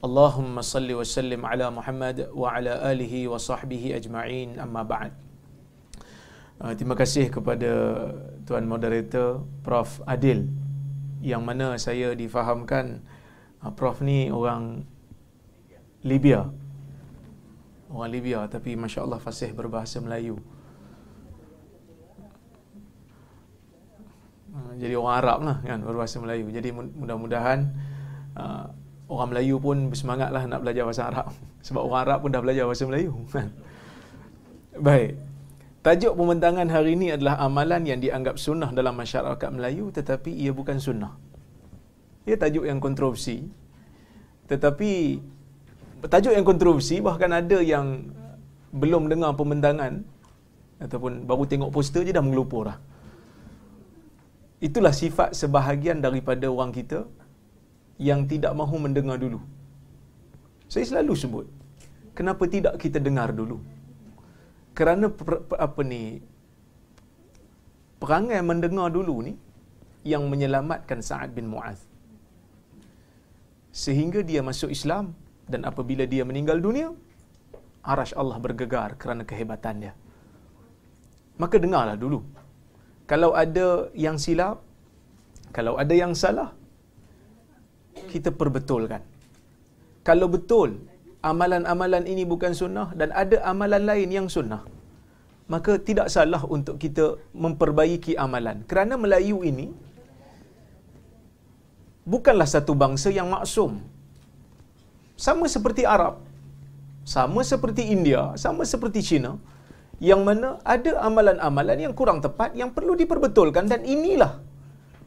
Allahumma salli wa sallim ala Muhammad wa ala alihi wa sahbihi ajma'in amma أما Uh, Terima kasih kepada Tuan Moderator Prof. Adil Yang mana saya difahamkan uh, Prof. ni orang Libya Orang Libya tapi Masya Allah fasih berbahasa Melayu uh, Jadi orang Arab lah kan berbahasa Melayu Jadi mudah-mudahan uh, orang Melayu pun bersemangatlah nak belajar bahasa Arab sebab orang Arab pun dah belajar bahasa Melayu kan. Baik. Tajuk pembentangan hari ini adalah amalan yang dianggap sunnah dalam masyarakat Melayu tetapi ia bukan sunnah. Ia tajuk yang kontroversi. Tetapi tajuk yang kontroversi bahkan ada yang belum dengar pembentangan ataupun baru tengok poster je dah mengelupur dah. Itulah sifat sebahagian daripada orang kita yang tidak mahu mendengar dulu. Saya selalu sebut, kenapa tidak kita dengar dulu? kerana per, per, apa ni perangai mendengar dulu ni yang menyelamatkan Sa'ad bin Mu'az sehingga dia masuk Islam dan apabila dia meninggal dunia arash Allah bergegar kerana kehebatan dia maka dengarlah dulu kalau ada yang silap kalau ada yang salah kita perbetulkan. Kalau betul amalan-amalan ini bukan sunnah dan ada amalan lain yang sunnah maka tidak salah untuk kita memperbaiki amalan. Kerana Melayu ini bukanlah satu bangsa yang maksum. Sama seperti Arab sama seperti India sama seperti China yang mana ada amalan-amalan yang kurang tepat yang perlu diperbetulkan dan inilah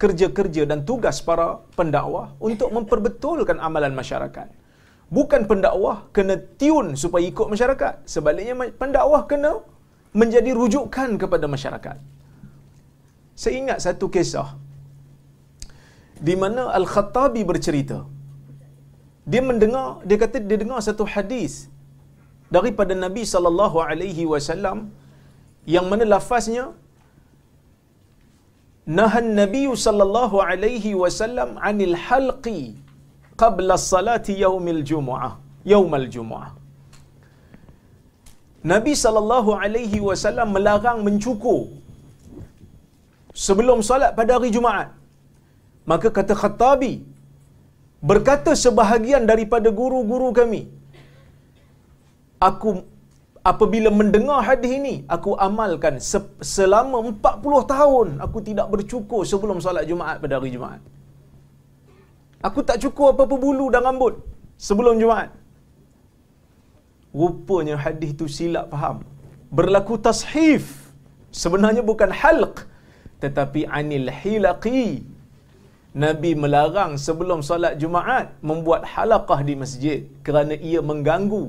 kerja-kerja dan tugas para pendakwah untuk memperbetulkan amalan masyarakat bukan pendakwah kena tune supaya ikut masyarakat. Sebaliknya pendakwah kena menjadi rujukan kepada masyarakat. Saya ingat satu kisah di mana Al-Khattabi bercerita. Dia mendengar, dia kata dia dengar satu hadis daripada Nabi sallallahu alaihi wasallam yang mana lafaznya Nahan Nabi sallallahu alaihi wasallam anil halqi qabla salati yaumil jumu'ah yaumal jumu'ah. Nabi sallallahu alaihi wasallam melarang mencukur sebelum solat pada hari Jumaat. Maka kata Khattabi berkata sebahagian daripada guru-guru kami aku apabila mendengar hadis ini aku amalkan selama 40 tahun aku tidak bercukur sebelum solat Jumaat pada hari Jumaat Aku tak cukup apa-apa bulu dan rambut sebelum Jumaat. Rupanya hadis itu silap faham. Berlaku tashif. Sebenarnya bukan halq. Tetapi anil hilaqi. Nabi melarang sebelum salat Jumaat membuat halaqah di masjid kerana ia mengganggu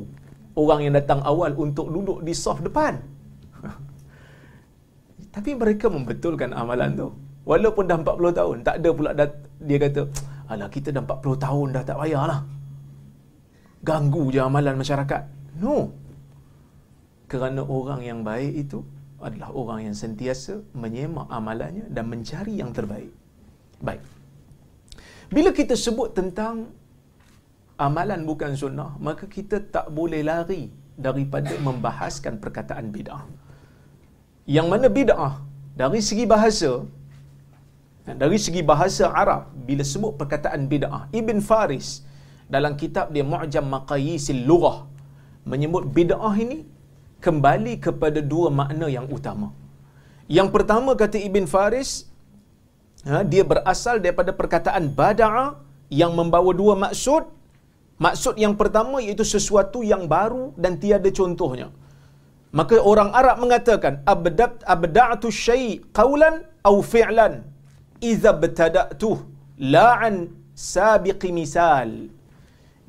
orang yang datang awal untuk duduk di saf depan. Tapi mereka membetulkan amalan tu. Walaupun dah 40 tahun, tak ada pula dia kata, Alah kita dah 40 tahun dah tak payahlah. Ganggu je amalan masyarakat. No. Kerana orang yang baik itu adalah orang yang sentiasa menyemak amalannya dan mencari yang terbaik. Baik. Bila kita sebut tentang amalan bukan sunnah, maka kita tak boleh lari daripada membahaskan perkataan bid'ah. Yang mana bid'ah dari segi bahasa dari segi bahasa Arab bila sebut perkataan bid'ah Ibn Faris dalam kitab dia Mu'jam Maqayisil Lughah menyebut bid'ah ini kembali kepada dua makna yang utama. Yang pertama kata Ibn Faris ha, dia berasal daripada perkataan bada'a yang membawa dua maksud. Maksud yang pertama iaitu sesuatu yang baru dan tiada contohnya. Maka orang Arab mengatakan abdat abda'tu syai' qawlan au fi'lan. Idza btada'tuh la an sabiqi misal.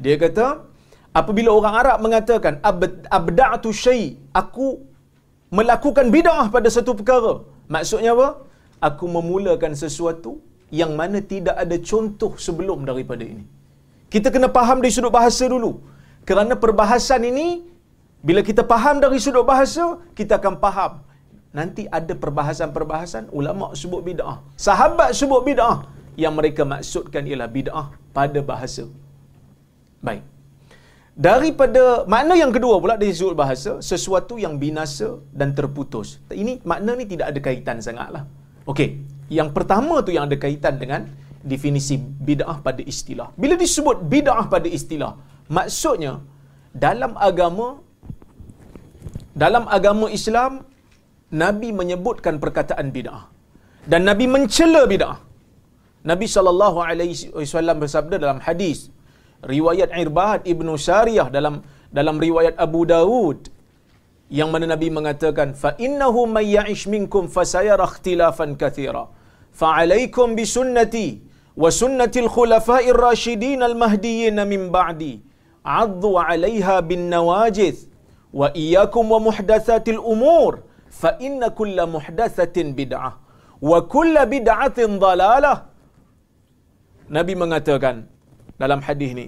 Dia kata apabila orang Arab mengatakan abda'tu syai aku melakukan bid'ah pada satu perkara. Maksudnya apa? Aku memulakan sesuatu yang mana tidak ada contoh sebelum daripada ini kita kena faham dari sudut bahasa dulu. Kerana perbahasan ini bila kita faham dari sudut bahasa kita akan faham. Nanti ada perbahasan-perbahasan ulama sebut bid'ah. Sahabat sebut bid'ah. Yang mereka maksudkan ialah bid'ah pada bahasa. Baik. Daripada makna yang kedua pula dari sudut bahasa sesuatu yang binasa dan terputus. Ini makna ni tidak ada kaitan sangatlah. Okey. Yang pertama tu yang ada kaitan dengan definisi bid'ah pada istilah. Bila disebut bid'ah pada istilah maksudnya dalam agama dalam agama Islam Nabi menyebutkan perkataan bid'ah. Dan Nabi mencela bid'ah. Nabi sallallahu alaihi wasallam bersabda dalam hadis riwayat Irbad Ibnu Sariyah dalam dalam riwayat Abu Dawud yang mana Nabi mengatakan fa innahu may ya'ish minkum fasayara ikhtilafan katsira fa alaikum bi sunnati wa sunnati al khulafa'i ar-rasyidin al mahdiyyin min ba'di. 'addu 'alayha bin nawajith. Wa iyyakum wa muhdatsatil umur. Fa inna kulla muhdatsatin bid'ah. Wa kulla bid'atin dhalalah Nabi mengatakan dalam hadis ni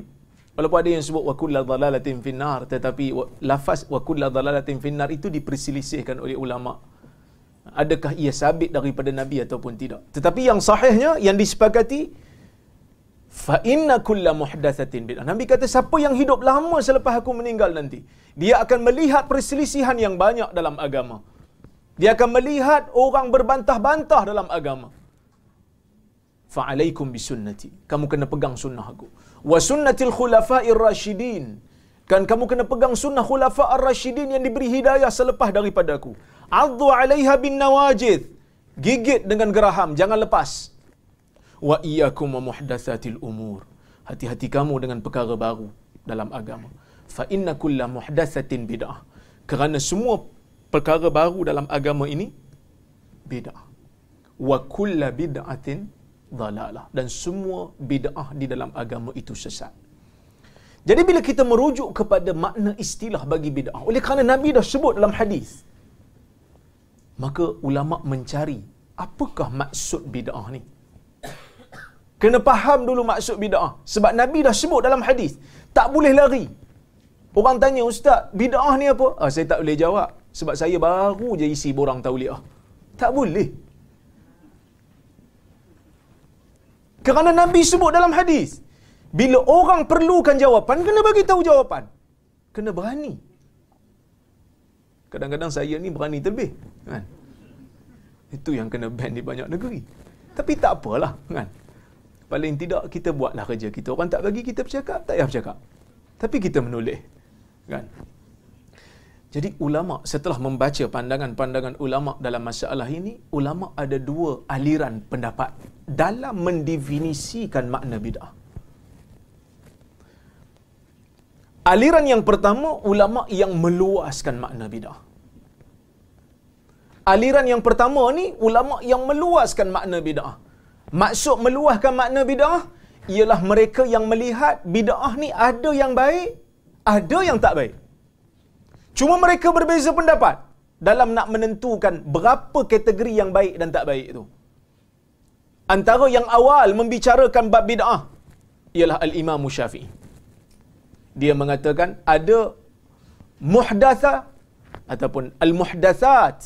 walaupun ada yang sebut wa kullu dhalalatin finnar tetapi lafaz wa kullu dhalalatin finnar itu diperselisihkan oleh ulama adakah ia sabit daripada nabi ataupun tidak. Tetapi yang sahihnya yang disepakati fa inna kulla muhdatsatin bid'ah. Nabi kata siapa yang hidup lama selepas aku meninggal nanti dia akan melihat perselisihan yang banyak dalam agama. Dia akan melihat orang berbantah-bantah dalam agama. Fa'alaikum bisunnati. Kamu kena pegang sunnah aku. Wa sunnatil khulafa'ir rasyidin kan kamu kena pegang sunnah khulafa'ir rasyidin yang diberi hidayah selepas daripada aku addu 'alaiha bin nawajid. Gigit dengan geraham jangan lepas. Wa iyyakum wa muhdatsatil umur. Hati-hati kamu dengan perkara baru dalam agama. Fa inna kulla muhdatsatin bid'ah. Kerana semua perkara baru dalam agama ini bid'ah. Wa kulla bid'atin dhalalah. Dan semua bid'ah di dalam agama itu sesat. Jadi bila kita merujuk kepada makna istilah bagi bid'ah oleh kerana Nabi dah sebut dalam hadis maka ulama mencari apakah maksud bid'ah ni? Kena faham dulu maksud bid'ah sebab Nabi dah sebut dalam hadis tak boleh lari. Orang tanya ustaz, bid'ah ni apa? Ah saya tak boleh jawab sebab saya baru je isi borang tauliah. Tak boleh. Kerana Nabi sebut dalam hadis, bila orang perlukan jawapan, kena bagi tahu jawapan. Kena berani. Kadang-kadang saya ni berani terlebih. Kan? Itu yang kena ban di banyak negeri. Tapi tak apalah. Kan? Paling tidak kita buatlah kerja kita. Orang tak bagi kita bercakap, tak payah bercakap. Tapi kita menulis. Kan? Jadi ulama setelah membaca pandangan-pandangan ulama dalam masalah ini, ulama ada dua aliran pendapat dalam mendefinisikan makna bid'ah. Aliran yang pertama ulama yang meluaskan makna bid'ah. Aliran yang pertama ni ulama yang meluaskan makna bid'ah. Maksud meluaskan makna bid'ah ialah mereka yang melihat bid'ah ni ada yang baik, ada yang tak baik. Cuma mereka berbeza pendapat dalam nak menentukan berapa kategori yang baik dan tak baik itu. Antara yang awal membicarakan bab bid'ah ialah Al-Imam Syafi'i. Dia mengatakan ada muhdatha ataupun al-muhdatsat.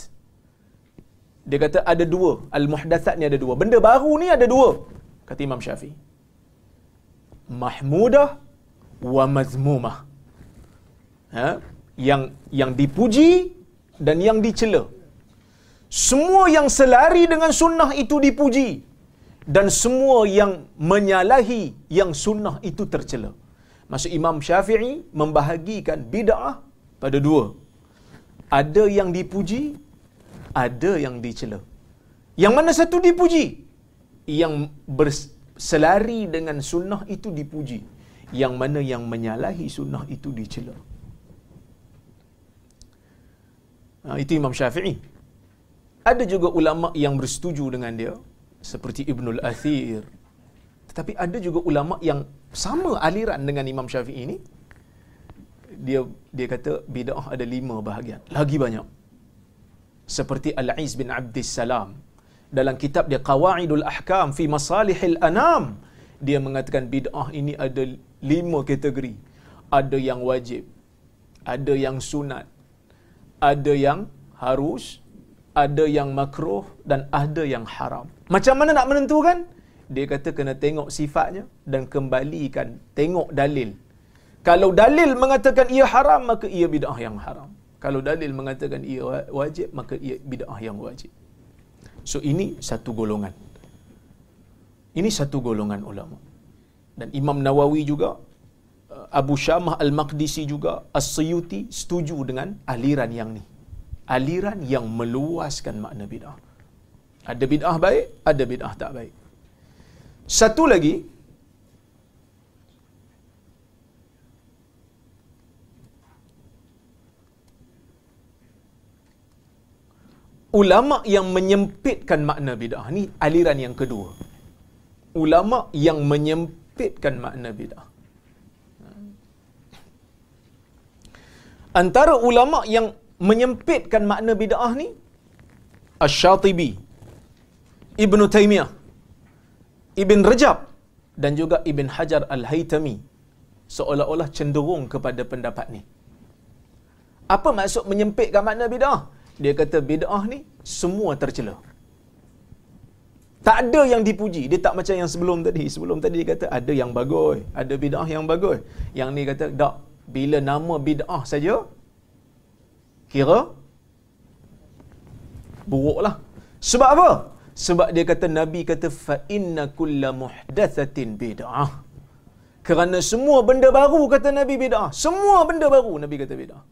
Dia kata ada dua. Al-muhdatsat ni ada dua. Benda baru ni ada dua. Kata Imam Syafi'i. Mahmudah wa mazmumah. Ha? Yang yang dipuji dan yang dicela. Semua yang selari dengan sunnah itu dipuji dan semua yang menyalahi yang sunnah itu tercela. Maksud Imam Syafi'i membahagikan bid'ah pada dua. Ada yang dipuji, ada yang dicela. Yang mana satu dipuji? Yang berselari dengan sunnah itu dipuji. Yang mana yang menyalahi sunnah itu dicela. Ha, itu Imam Syafi'i. Ada juga ulama yang bersetuju dengan dia seperti Ibnul Athir. Tetapi ada juga ulama yang sama aliran dengan Imam Syafi'i ini dia dia kata bid'ah ada lima bahagian. Lagi banyak. Seperti Al-Aiz bin Abdis Salam dalam kitab dia Qawaidul Ahkam fi Masalihil Anam dia mengatakan bid'ah ini ada lima kategori. Ada yang wajib, ada yang sunat, ada yang harus, ada yang makruh dan ada yang haram. Macam mana nak menentukan? Dia kata kena tengok sifatnya dan kembalikan tengok dalil. Kalau dalil mengatakan ia haram maka ia bid'ah yang haram. Kalau dalil mengatakan ia wajib maka ia bid'ah yang wajib. So ini satu golongan. Ini satu golongan ulama. Dan Imam Nawawi juga uh, Abu Syamah Al-Maqdisi juga As-Suyuti setuju dengan aliran yang ni. Aliran yang meluaskan makna bid'ah. Ada bid'ah baik, ada bid'ah tak baik. Satu lagi ulama yang menyempitkan makna bid'ah ni aliran yang kedua. Ulama yang menyempitkan makna bid'ah. Antara ulama yang menyempitkan makna bid'ah ni Asy-Syatibi, Ibn Taymiyah, Ibn Rajab dan juga Ibn Hajar Al-Haytami seolah-olah cenderung kepada pendapat ni. Apa maksud menyempitkan makna bid'ah? Dia kata bid'ah ni semua tercela. Tak ada yang dipuji. Dia tak macam yang sebelum tadi. Sebelum tadi dia kata ada yang bagus, ada bid'ah yang bagus. Yang ni kata tak bila nama bid'ah saja kira buruklah. Sebab apa? Sebab dia kata Nabi kata fa inna kulla muhdatsatin bid'ah. Kerana semua benda baru kata Nabi bid'ah. Semua benda baru Nabi kata bid'ah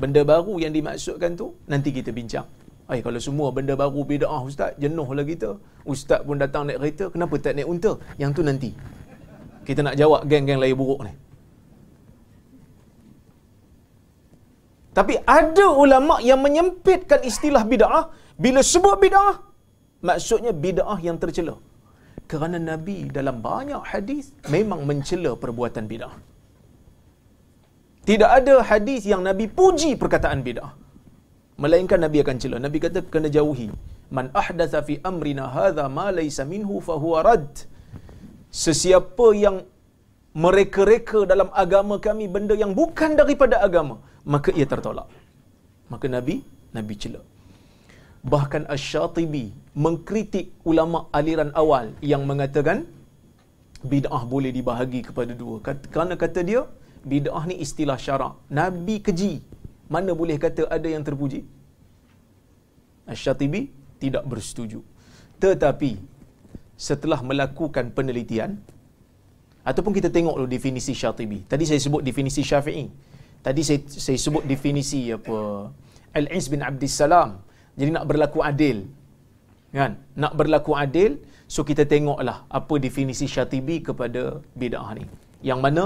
benda baru yang dimaksudkan tu nanti kita bincang. Ay, kalau semua benda baru bid'ah ustaz, jenuhlah kita. Ustaz pun datang naik kereta, kenapa tak naik unta? Yang tu nanti. Kita nak jawab geng-geng lain buruk ni. Tapi ada ulama yang menyempitkan istilah bid'ah bila sebut bid'ah maksudnya bid'ah yang tercela. Kerana Nabi dalam banyak hadis memang mencela perbuatan bid'ah. Tidak ada hadis yang Nabi puji perkataan bid'ah. Melainkan Nabi akan cela. Nabi kata kena jauhi. Man ahdatha fi amrina hadha ma laysa minhu fa huwa rad. Sesiapa yang mereka-reka dalam agama kami benda yang bukan daripada agama, maka ia tertolak. Maka Nabi Nabi cela. Bahkan Asy-Syatibi mengkritik ulama aliran awal yang mengatakan bid'ah boleh dibahagi kepada dua. Kerana kata dia, bid'ah ni istilah syarak. Nabi keji. Mana boleh kata ada yang terpuji? Asy-Syatibi tidak bersetuju. Tetapi setelah melakukan penelitian ataupun kita tengok dulu definisi Syatibi. Tadi saya sebut definisi Syafi'i. Tadi saya saya sebut definisi apa Al-Iz bin Abdus Salam. Jadi nak berlaku adil. Kan? Nak berlaku adil, so kita tengoklah apa definisi Syatibi kepada bid'ah ni. Yang mana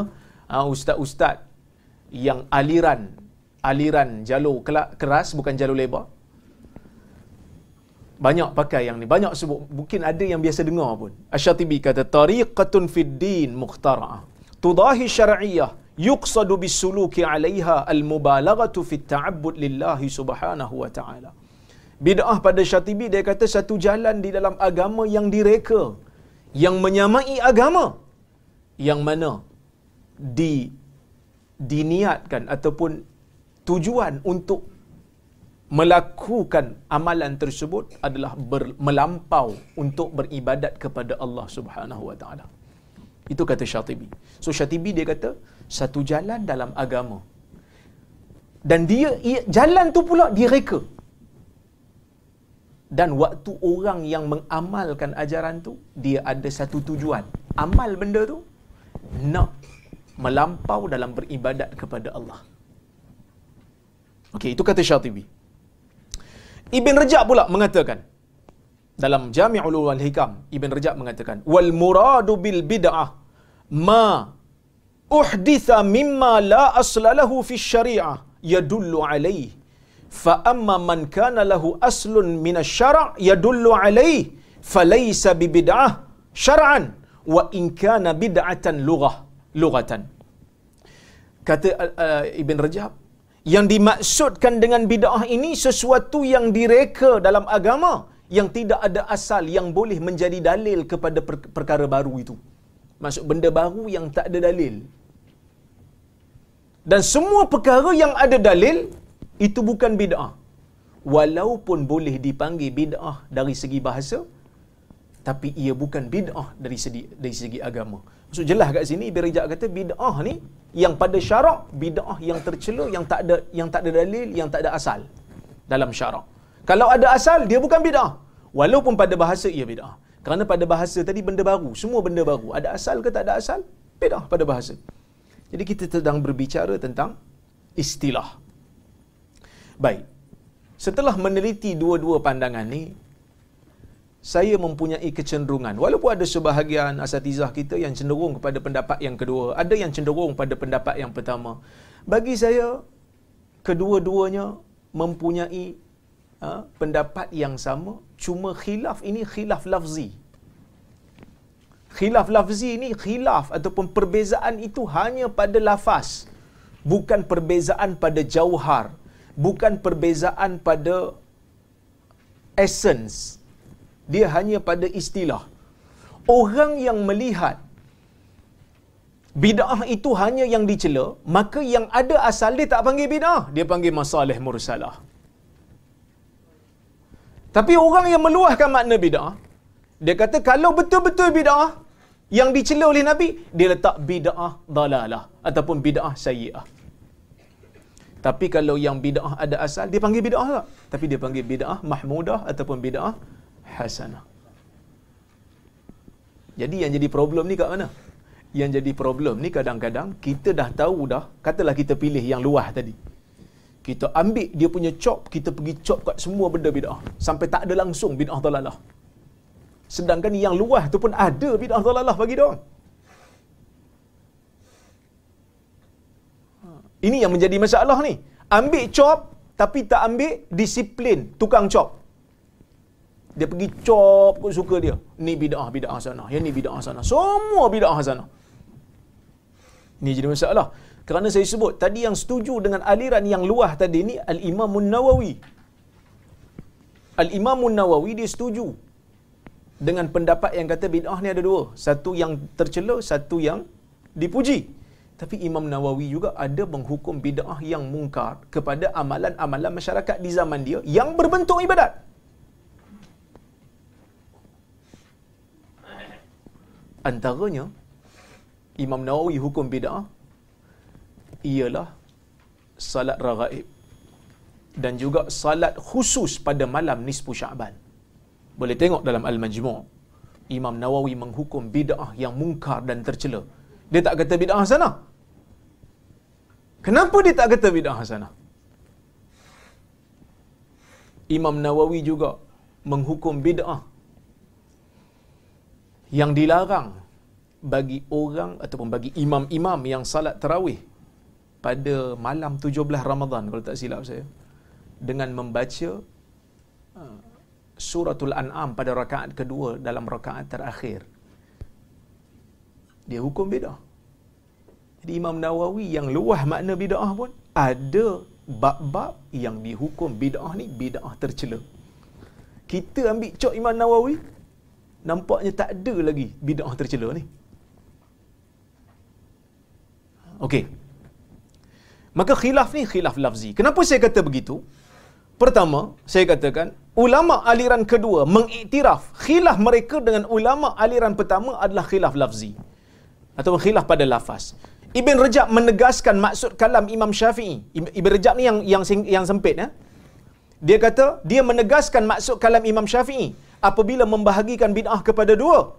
uh, ustaz-ustaz yang aliran aliran jalur keras bukan jalur lebar banyak pakai yang ni banyak sebut mungkin ada yang biasa dengar pun asyatibi kata tariqatun fid din mukhtara'ah tudahi syar'iyyah bisuluki 'alayha al-mubalaghatu fit ta'abbud lillahi subhanahu wa ta'ala bid'ah pada syatibi dia kata satu jalan di dalam agama yang direka yang menyamai agama yang mana di diniatkan ataupun tujuan untuk melakukan amalan tersebut adalah ber, melampau untuk beribadat kepada Allah Subhanahu wa taala. Itu kata Syatibi. So Syatibi dia kata satu jalan dalam agama. Dan dia, ia, jalan tu pula direka. Dan waktu orang yang mengamalkan ajaran tu dia ada satu tujuan. Amal benda tu nak melampau dalam beribadat kepada Allah. Okey, itu kata Syatibi. Ibn Rajab pula mengatakan dalam Jami'ul Ulum wal Hikam, Ibn Rajab mengatakan, "Wal muradu bil bid'ah ma uhditha mimma la asla lahu fi syari'ah yadullu alaihi fa amma man kana lahu aslun min asy-syara' yadullu alaihi falaysa bi bid'ah syar'an wa in kana bid'atan lughah lughatan. kata uh, Ibn Rajab yang dimaksudkan dengan bid'ah ini sesuatu yang direka dalam agama yang tidak ada asal yang boleh menjadi dalil kepada per- perkara baru itu. Maksud benda baru yang tak ada dalil. Dan semua perkara yang ada dalil itu bukan bid'ah. Walaupun boleh dipanggil bid'ah dari segi bahasa tapi ia bukan bid'ah dari segi dari segi agama. Maksud jelas kat sini Ibn Rajab kata bid'ah ni yang pada syarak bid'ah yang tercela yang tak ada yang tak ada dalil yang tak ada asal dalam syarak. Kalau ada asal dia bukan bid'ah. Walaupun pada bahasa ia bid'ah. Kerana pada bahasa tadi benda baru, semua benda baru. Ada asal ke tak ada asal? Bid'ah pada bahasa. Jadi kita sedang berbicara tentang istilah. Baik. Setelah meneliti dua-dua pandangan ni, saya mempunyai kecenderungan walaupun ada sebahagian asatizah kita yang cenderung kepada pendapat yang kedua ada yang cenderung pada pendapat yang pertama bagi saya kedua-duanya mempunyai ha, pendapat yang sama cuma khilaf ini khilaf lafzi khilaf lafzi ini khilaf ataupun perbezaan itu hanya pada lafaz bukan perbezaan pada jauhar bukan perbezaan pada essence dia hanya pada istilah. Orang yang melihat bid'ah itu hanya yang dicela, maka yang ada asal dia tak panggil bid'ah, dia panggil masalah mursalah. Tapi orang yang meluahkan makna bid'ah, dia kata kalau betul-betul bid'ah yang dicela oleh Nabi, dia letak bid'ah dalalah ataupun bid'ah sayyi'ah. Tapi kalau yang bid'ah ada asal, dia panggil bid'ah tak? Tapi dia panggil bid'ah mahmudah ataupun bid'ah hasanah. Jadi yang jadi problem ni kat mana? Yang jadi problem ni kadang-kadang kita dah tahu dah, katalah kita pilih yang luah tadi. Kita ambil dia punya chop, kita pergi chop kat semua benda bid'ah. Sampai tak ada langsung bid'ah dalalah. Sedangkan yang luah tu pun ada bid'ah dalalah bagi dia Ini yang menjadi masalah ni. Ambil chop tapi tak ambil disiplin tukang chop. Dia pergi cop kot suka dia. Ni bid'ah, bid'ah sana. Yang ni bid'ah sana. Semua bid'ah sana. Ini jadi masalah. Kerana saya sebut, tadi yang setuju dengan aliran yang luah tadi ni, Al-Imamun Nawawi. Al-Imamun Nawawi dia setuju dengan pendapat yang kata bid'ah ni ada dua. Satu yang tercela, satu yang dipuji. Tapi Imam Nawawi juga ada menghukum bid'ah yang mungkar kepada amalan-amalan masyarakat di zaman dia yang berbentuk ibadat. Antaranya Imam Nawawi hukum bid'ah ialah salat raghaib dan juga salat khusus pada malam nisfu Syaban. Boleh tengok dalam Al-Majmu' Imam Nawawi menghukum bid'ah yang mungkar dan tercela. Dia tak kata bid'ah sana. Kenapa dia tak kata bid'ah sana? Imam Nawawi juga menghukum bid'ah yang dilarang bagi orang ataupun bagi imam-imam yang salat tarawih pada malam 17 Ramadan kalau tak silap saya dengan membaca uh, suratul an'am pada rakaat kedua dalam rakaat terakhir dia hukum bidah jadi Imam Nawawi yang luah makna bidah pun ada bab-bab yang dihukum bidah ni bidah tercela kita ambil cok Imam Nawawi nampaknya tak ada lagi bid'ah tercela ni. Okey. Maka khilaf ni khilaf lafzi. Kenapa saya kata begitu? Pertama, saya katakan ulama aliran kedua mengiktiraf khilaf mereka dengan ulama aliran pertama adalah khilaf lafzi atau khilaf pada lafaz. Ibn Rajab menegaskan maksud kalam Imam Syafi'i. Ibn Rajab ni yang yang yang sempit ya. Dia kata dia menegaskan maksud kalam Imam Syafi'i apabila membahagikan bid'ah kepada dua.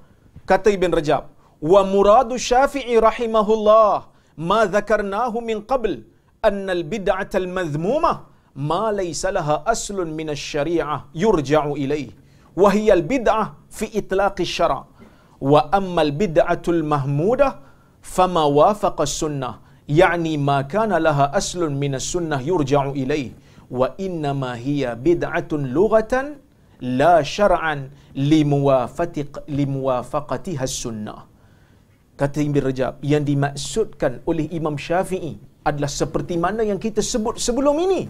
Kata Ibn Rajab, wa muradu Syafi'i rahimahullah ma dzakarnahu min qabl anna al-bid'ata al-madhmumah ma laysa laha aslun min asy-syari'ah yurja'u ilaih wa hiya al-bid'ah fi itlaq asy-syara' wa amma al-bid'atul mahmudah fama wafaqa as-sunnah ya'ni ma kana laha aslun min as-sunnah yurja'u ilaih wa inna ma hiya bid'atun lughatan la syar'an limuwafaq limuwafaqatiha as-sunnah kata Ibn Rajab yang dimaksudkan oleh Imam Syafi'i adalah seperti mana yang kita sebut sebelum ini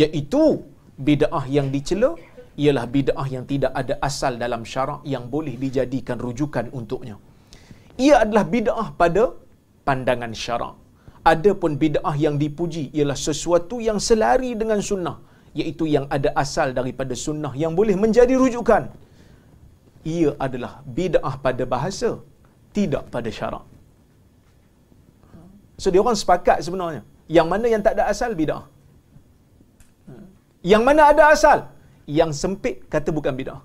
iaitu bid'ah yang dicela ialah bid'ah yang tidak ada asal dalam syarak yang boleh dijadikan rujukan untuknya ia adalah bid'ah pada pandangan syarak adapun bid'ah yang dipuji ialah sesuatu yang selari dengan sunnah iaitu yang ada asal daripada sunnah yang boleh menjadi rujukan ia adalah bid'ah pada bahasa tidak pada syarak So dia orang sepakat sebenarnya. Yang mana yang tak ada asal bid'ah. Yang mana ada asal? Yang sempit kata bukan bid'ah.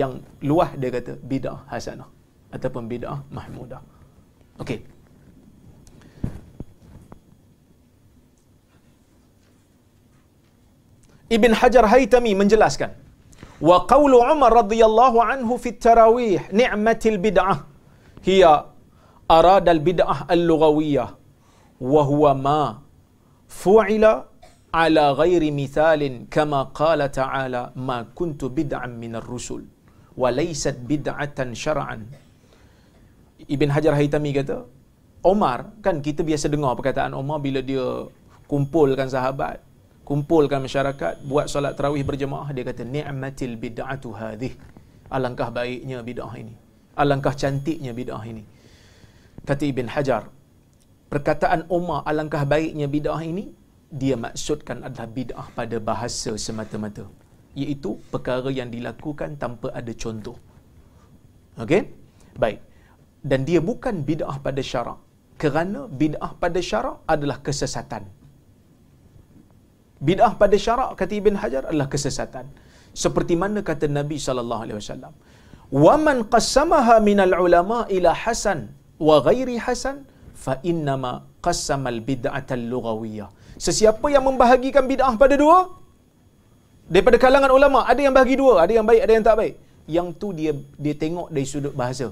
Yang luah dia kata bid'ah hasanah. Ataupun bid'ah mahmudah. Okey. Ibn Hajar Haytami menjelaskan. Wa qawlu Umar radhiyallahu anhu fi tarawih ni'matil bid'ah. Hiya arada al bid'ah al-lughawiyah wa huwa ma fu'ila ala ghairi mithalin kama qala ta'ala ma kuntu bid'an minar rusul wa laysat bid'atan syar'an. Ibn Hajar Haitami kata Omar kan kita biasa dengar perkataan Omar bila dia kumpulkan sahabat kumpulkan masyarakat buat solat tarawih berjemaah dia kata ni'matil bid'atu hadhih alangkah baiknya bid'ah ini. Alangkah cantiknya bid'ah ini. Kata Ibn Hajar perkataan Omar alangkah baiknya bid'ah ini dia maksudkan adalah bid'ah pada bahasa semata-mata iaitu perkara yang dilakukan tanpa ada contoh. Okey? Baik. Dan dia bukan bid'ah pada syarak. Kerana bid'ah pada syarak adalah kesesatan. Bid'ah pada syarak kata Ibn Hajar adalah kesesatan. Seperti mana kata Nabi sallallahu alaihi wasallam wa man qassamaha minal ulama ila hasan wa ghairi hasan fa innama qassamal bid'atal lughawiyah sesiapa yang membahagikan bid'ah pada dua daripada kalangan ulama ada yang bahagi dua ada yang baik ada yang tak baik. Yang tu dia dia tengok dari sudut bahasa.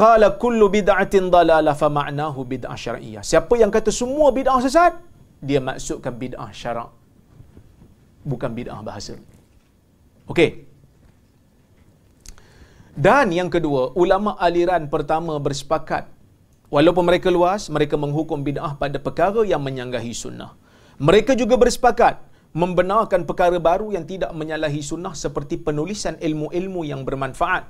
Qala kullu bid'atin dalalah fa ma'nahu bid'ah syar'iyyah. Siapa yang kata semua bid'ah sesat dia maksudkan bid'ah syarak bukan bid'ah bahasa. Okey. Dan yang kedua, ulama aliran pertama bersepakat walaupun mereka luas, mereka menghukum bid'ah pada perkara yang menyanggahi sunnah. Mereka juga bersepakat membenarkan perkara baru yang tidak menyalahi sunnah seperti penulisan ilmu-ilmu yang bermanfaat,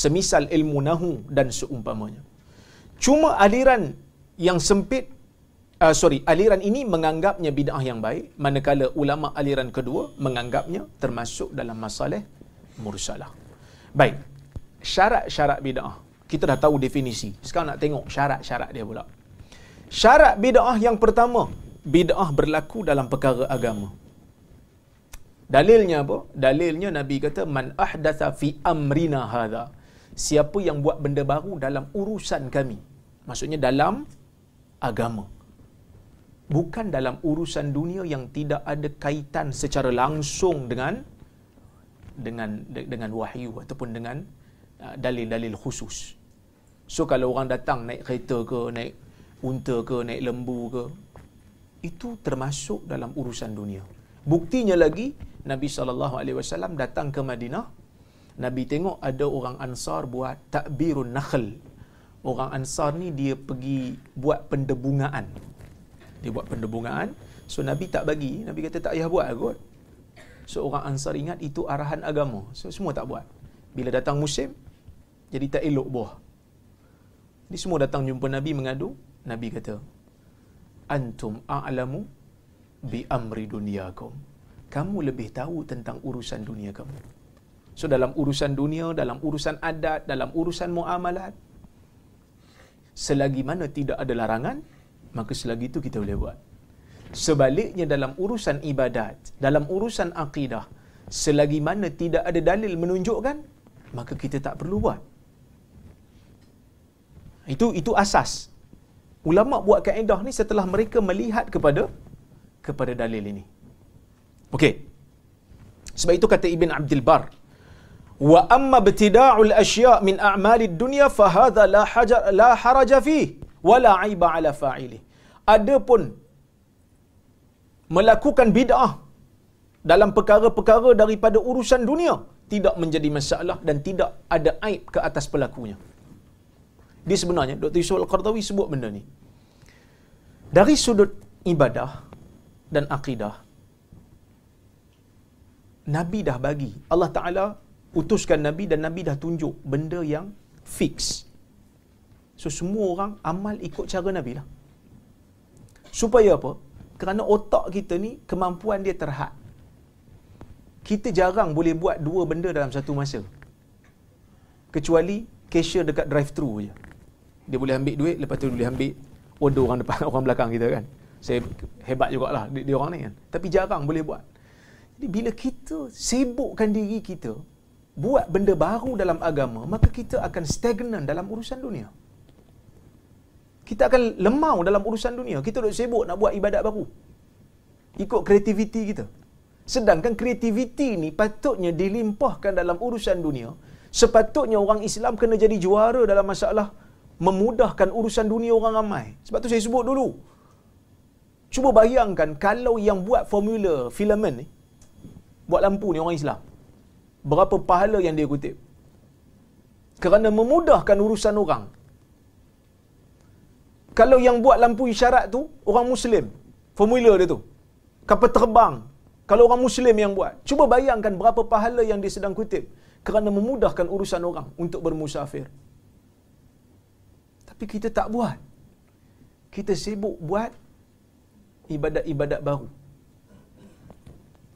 semisal ilmu nahu dan seumpamanya. Cuma aliran yang sempit uh, sorry, aliran ini menganggapnya bid'ah yang baik, manakala ulama aliran kedua menganggapnya termasuk dalam masalah mursalah. Baik, syarat-syarat bid'ah. Kita dah tahu definisi. Sekarang nak tengok syarat-syarat dia pula. Syarat bid'ah yang pertama, bid'ah berlaku dalam perkara agama. Dalilnya apa? Dalilnya Nabi kata man ahdatha fi amrina hadha. Siapa yang buat benda baru dalam urusan kami. Maksudnya dalam agama. Bukan dalam urusan dunia yang tidak ada kaitan secara langsung dengan dengan dengan wahyu ataupun dengan dalil-dalil khusus. So kalau orang datang naik kereta ke, naik unta ke, naik lembu ke, itu termasuk dalam urusan dunia. Buktinya lagi Nabi saw datang ke Madinah. Nabi tengok ada orang Ansar buat takbirun nakhl. Orang Ansar ni dia pergi buat pendebungaan. Dia buat pendebungaan. So Nabi tak bagi. Nabi kata tak payah buat kot. So orang Ansar ingat itu arahan agama. So semua tak buat. Bila datang musim, jadi tak elok buah. Ini semua datang jumpa Nabi mengadu. Nabi kata, Antum a'lamu bi amri duniakum. Kamu lebih tahu tentang urusan dunia kamu. So dalam urusan dunia, dalam urusan adat, dalam urusan muamalat, selagi mana tidak ada larangan, maka selagi itu kita boleh buat. Sebaliknya dalam urusan ibadat, dalam urusan akidah, selagi mana tidak ada dalil menunjukkan, maka kita tak perlu buat. Itu itu asas. Ulama buat kaedah ni setelah mereka melihat kepada kepada dalil ini. Okey. Sebab itu kata Ibn Abdul Bar, wa amma ibtida'ul asya' min a'malid dunya fa hadha la hajar la haraja fi wa la 'aiba 'ala fa'ili. Adapun melakukan bid'ah dalam perkara-perkara daripada urusan dunia tidak menjadi masalah dan tidak ada aib ke atas pelakunya Dia sebenarnya, Dr. Yusuf Al-Qardawi sebut benda ni. Dari sudut ibadah dan akidah, Nabi dah bagi. Allah Ta'ala utuskan Nabi dan Nabi dah tunjuk benda yang fix. So, semua orang amal ikut cara Nabi lah. Supaya apa? Kerana otak kita ni, kemampuan dia terhad. Kita jarang boleh buat dua benda dalam satu masa. Kecuali cashier dekat drive-thru je. Dia boleh ambil duit, lepas tu dia boleh ambil order orang depan, orang belakang kita kan. Saya hebat jugalah dia, dia orang ni kan. Tapi jarang boleh buat. Jadi bila kita sibukkan diri kita, buat benda baru dalam agama, maka kita akan stagnan dalam urusan dunia. Kita akan lemau dalam urusan dunia. Kita duduk sibuk nak buat ibadat baru. Ikut kreativiti kita. Sedangkan kreativiti ni patutnya dilimpahkan dalam urusan dunia. Sepatutnya orang Islam kena jadi juara dalam masalah memudahkan urusan dunia orang ramai. Sebab tu saya sebut dulu. Cuba bayangkan kalau yang buat formula filament ni, buat lampu ni orang Islam. Berapa pahala yang dia kutip? Kerana memudahkan urusan orang. Kalau yang buat lampu isyarat tu, orang Muslim. Formula dia tu. Kapal terbang. Kalau orang Muslim yang buat. Cuba bayangkan berapa pahala yang dia sedang kutip. Kerana memudahkan urusan orang untuk bermusafir. Tapi kita tak buat. Kita sibuk buat ibadat-ibadat baru.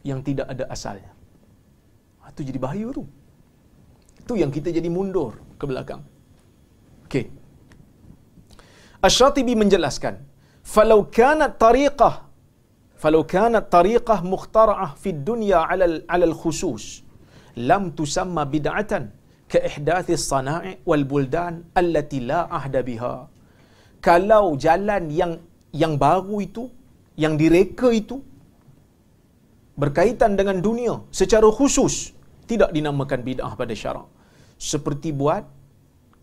Yang tidak ada asalnya. Itu jadi bahaya tu. Itu yang kita jadi mundur ke belakang. Okey. Asy-Syatibi menjelaskan, "Falau kanat tariqah falau kanat tariqah mukhtara'ah fi dunya 'ala al-khusus lam tusamma bid'atan ka ihdathi as-sana'i wal buldan allati la ahda biha." Kalau jalan yang yang baru itu, yang direka itu berkaitan dengan dunia secara khusus tidak dinamakan bid'ah pada syarak. Seperti buat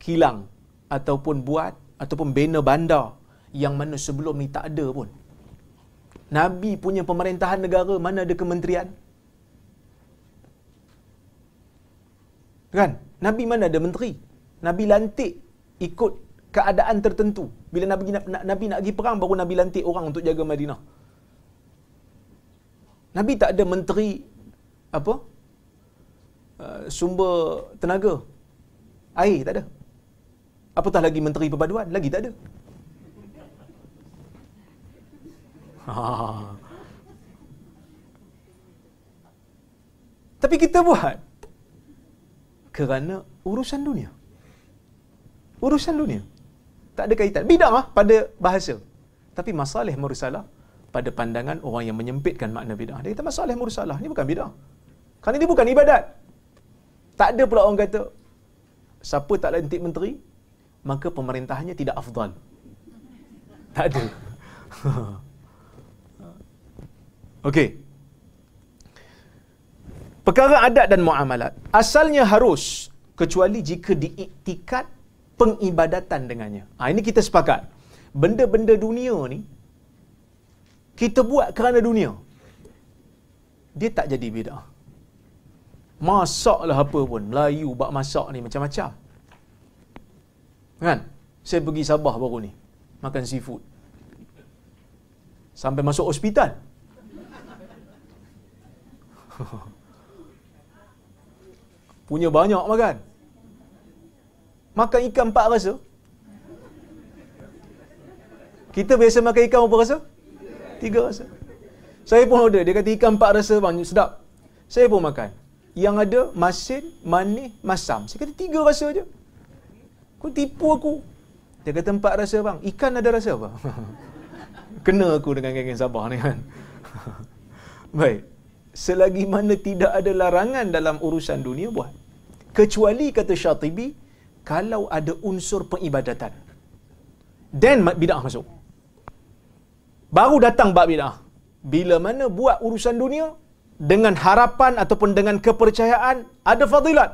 kilang ataupun buat ataupun bina bandar yang mana sebelum ni tak ada pun. Nabi punya pemerintahan negara mana ada kementerian? Kan? Nabi mana ada menteri? Nabi lantik ikut keadaan tertentu. Bila Nabi nak, Nabi nak pergi perang baru Nabi lantik orang untuk jaga Madinah. Nabi tak ada menteri apa? Uh, sumber tenaga. Air tak ada. Apatah lagi menteri perpaduan, lagi tak ada. Ha. Tapi kita buat kerana urusan dunia. Urusan dunia. Tak ada kaitan. Bidah lah pada bahasa. Tapi masalah mursalah pada pandangan orang yang menyempitkan makna bidah. Dia kata masalah mursalah. Ini bukan bidah. Kerana ini bukan ibadat. Tak ada pula orang kata, siapa tak lantik menteri, maka pemerintahannya tidak afdal. Tak ada. Okey. Perkara adat dan muamalat asalnya harus kecuali jika diiktikad pengibadatan dengannya. Ha, ini kita sepakat. Benda-benda dunia ni kita buat kerana dunia. Dia tak jadi bid'ah. Masaklah apa pun. Melayu bak masak ni macam-macam. Kan? Saya pergi Sabah baru ni. Makan seafood. Sampai masuk hospital. Punya banyak makan. Makan ikan empat rasa. Kita biasa makan ikan berapa rasa? Tiga rasa. Saya pun order. Dia kata ikan empat rasa bang, sedap. Saya pun makan. Yang ada masin, manis, masam. Saya kata tiga rasa je. Kau tipu aku. Dia kata empat rasa bang. Ikan ada rasa apa? Kena aku dengan geng-geng Sabah ni kan. Baik. Selagi mana tidak ada larangan dalam urusan dunia buat. Kecuali kata Syatibi, kalau ada unsur pengibadatan. Then bid'ah masuk. Baru datang bab bid'ah. Bila mana buat urusan dunia dengan harapan ataupun dengan kepercayaan ada fadilat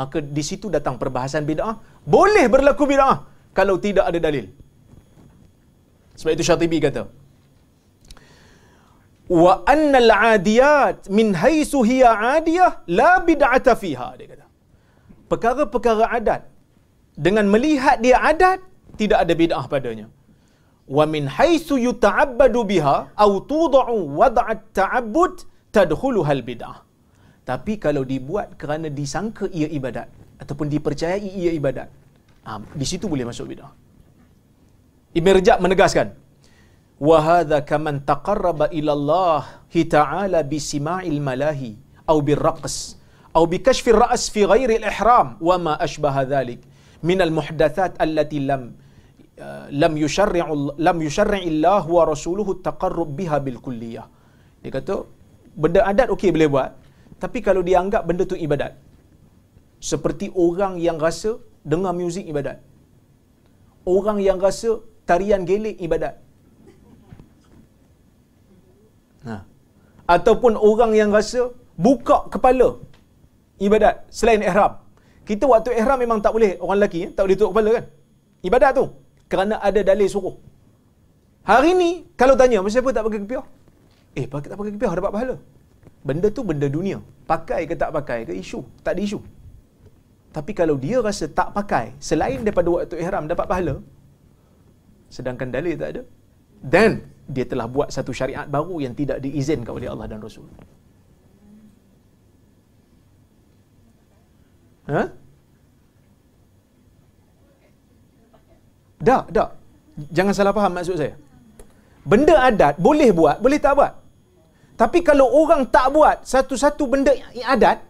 maka di situ datang perbahasan bid'ah. Boleh berlaku bid'ah kalau tidak ada dalil. Sebab itu Syatibi kata, wa annal adiyat min haitsu hiya adiyah la bid'ata fiha dia kata. Perkara-perkara adat dengan melihat dia adat tidak ada bid'ah padanya. Wa min haitsu yuta'abbadu biha aw tud'u wad'at ta'abbud tadkhuluha al bid'ah. Tapi kalau dibuat kerana disangka ia ibadat ataupun dipercayai ia ibadat ha, di situ boleh masuk bid'ah. Ibn Rajab menegaskan wa hadha kaman taqarraba ila Allah ta'ala bi sima'il malahi aw bir raqs aw bi kashfi ar-ra's fi ghairi al-ihram wa ma ashbaha dhalik min al-muhdathat allati lam uh, lam yushari' lam yushari' Allah wa rasuluhu taqarrub biha bil kulliyah. Dia kata benda adat okey boleh buat tapi kalau dia anggap benda tu ibadat seperti orang yang rasa dengar muzik ibadat orang yang rasa tarian gelik ibadat Ataupun orang yang rasa buka kepala ibadat selain ihram. Kita waktu ihram memang tak boleh orang lelaki eh? tak boleh tutup kepala kan? Ibadat tu kerana ada dalil suruh. Hari ni kalau tanya mesti apa tak pakai kepiah? Eh, pakai tak pakai kepiah dapat pahala. Benda tu benda dunia. Pakai ke tak pakai ke isu? Tak ada isu. Tapi kalau dia rasa tak pakai selain daripada waktu ihram dapat pahala sedangkan dalil tak ada then dia telah buat satu syariat baru yang tidak diizinkan oleh Allah dan Rasul. Ha? Tak, tak. Jangan salah faham maksud saya. Benda adat boleh buat, boleh tak buat. Tapi kalau orang tak buat satu-satu benda adat,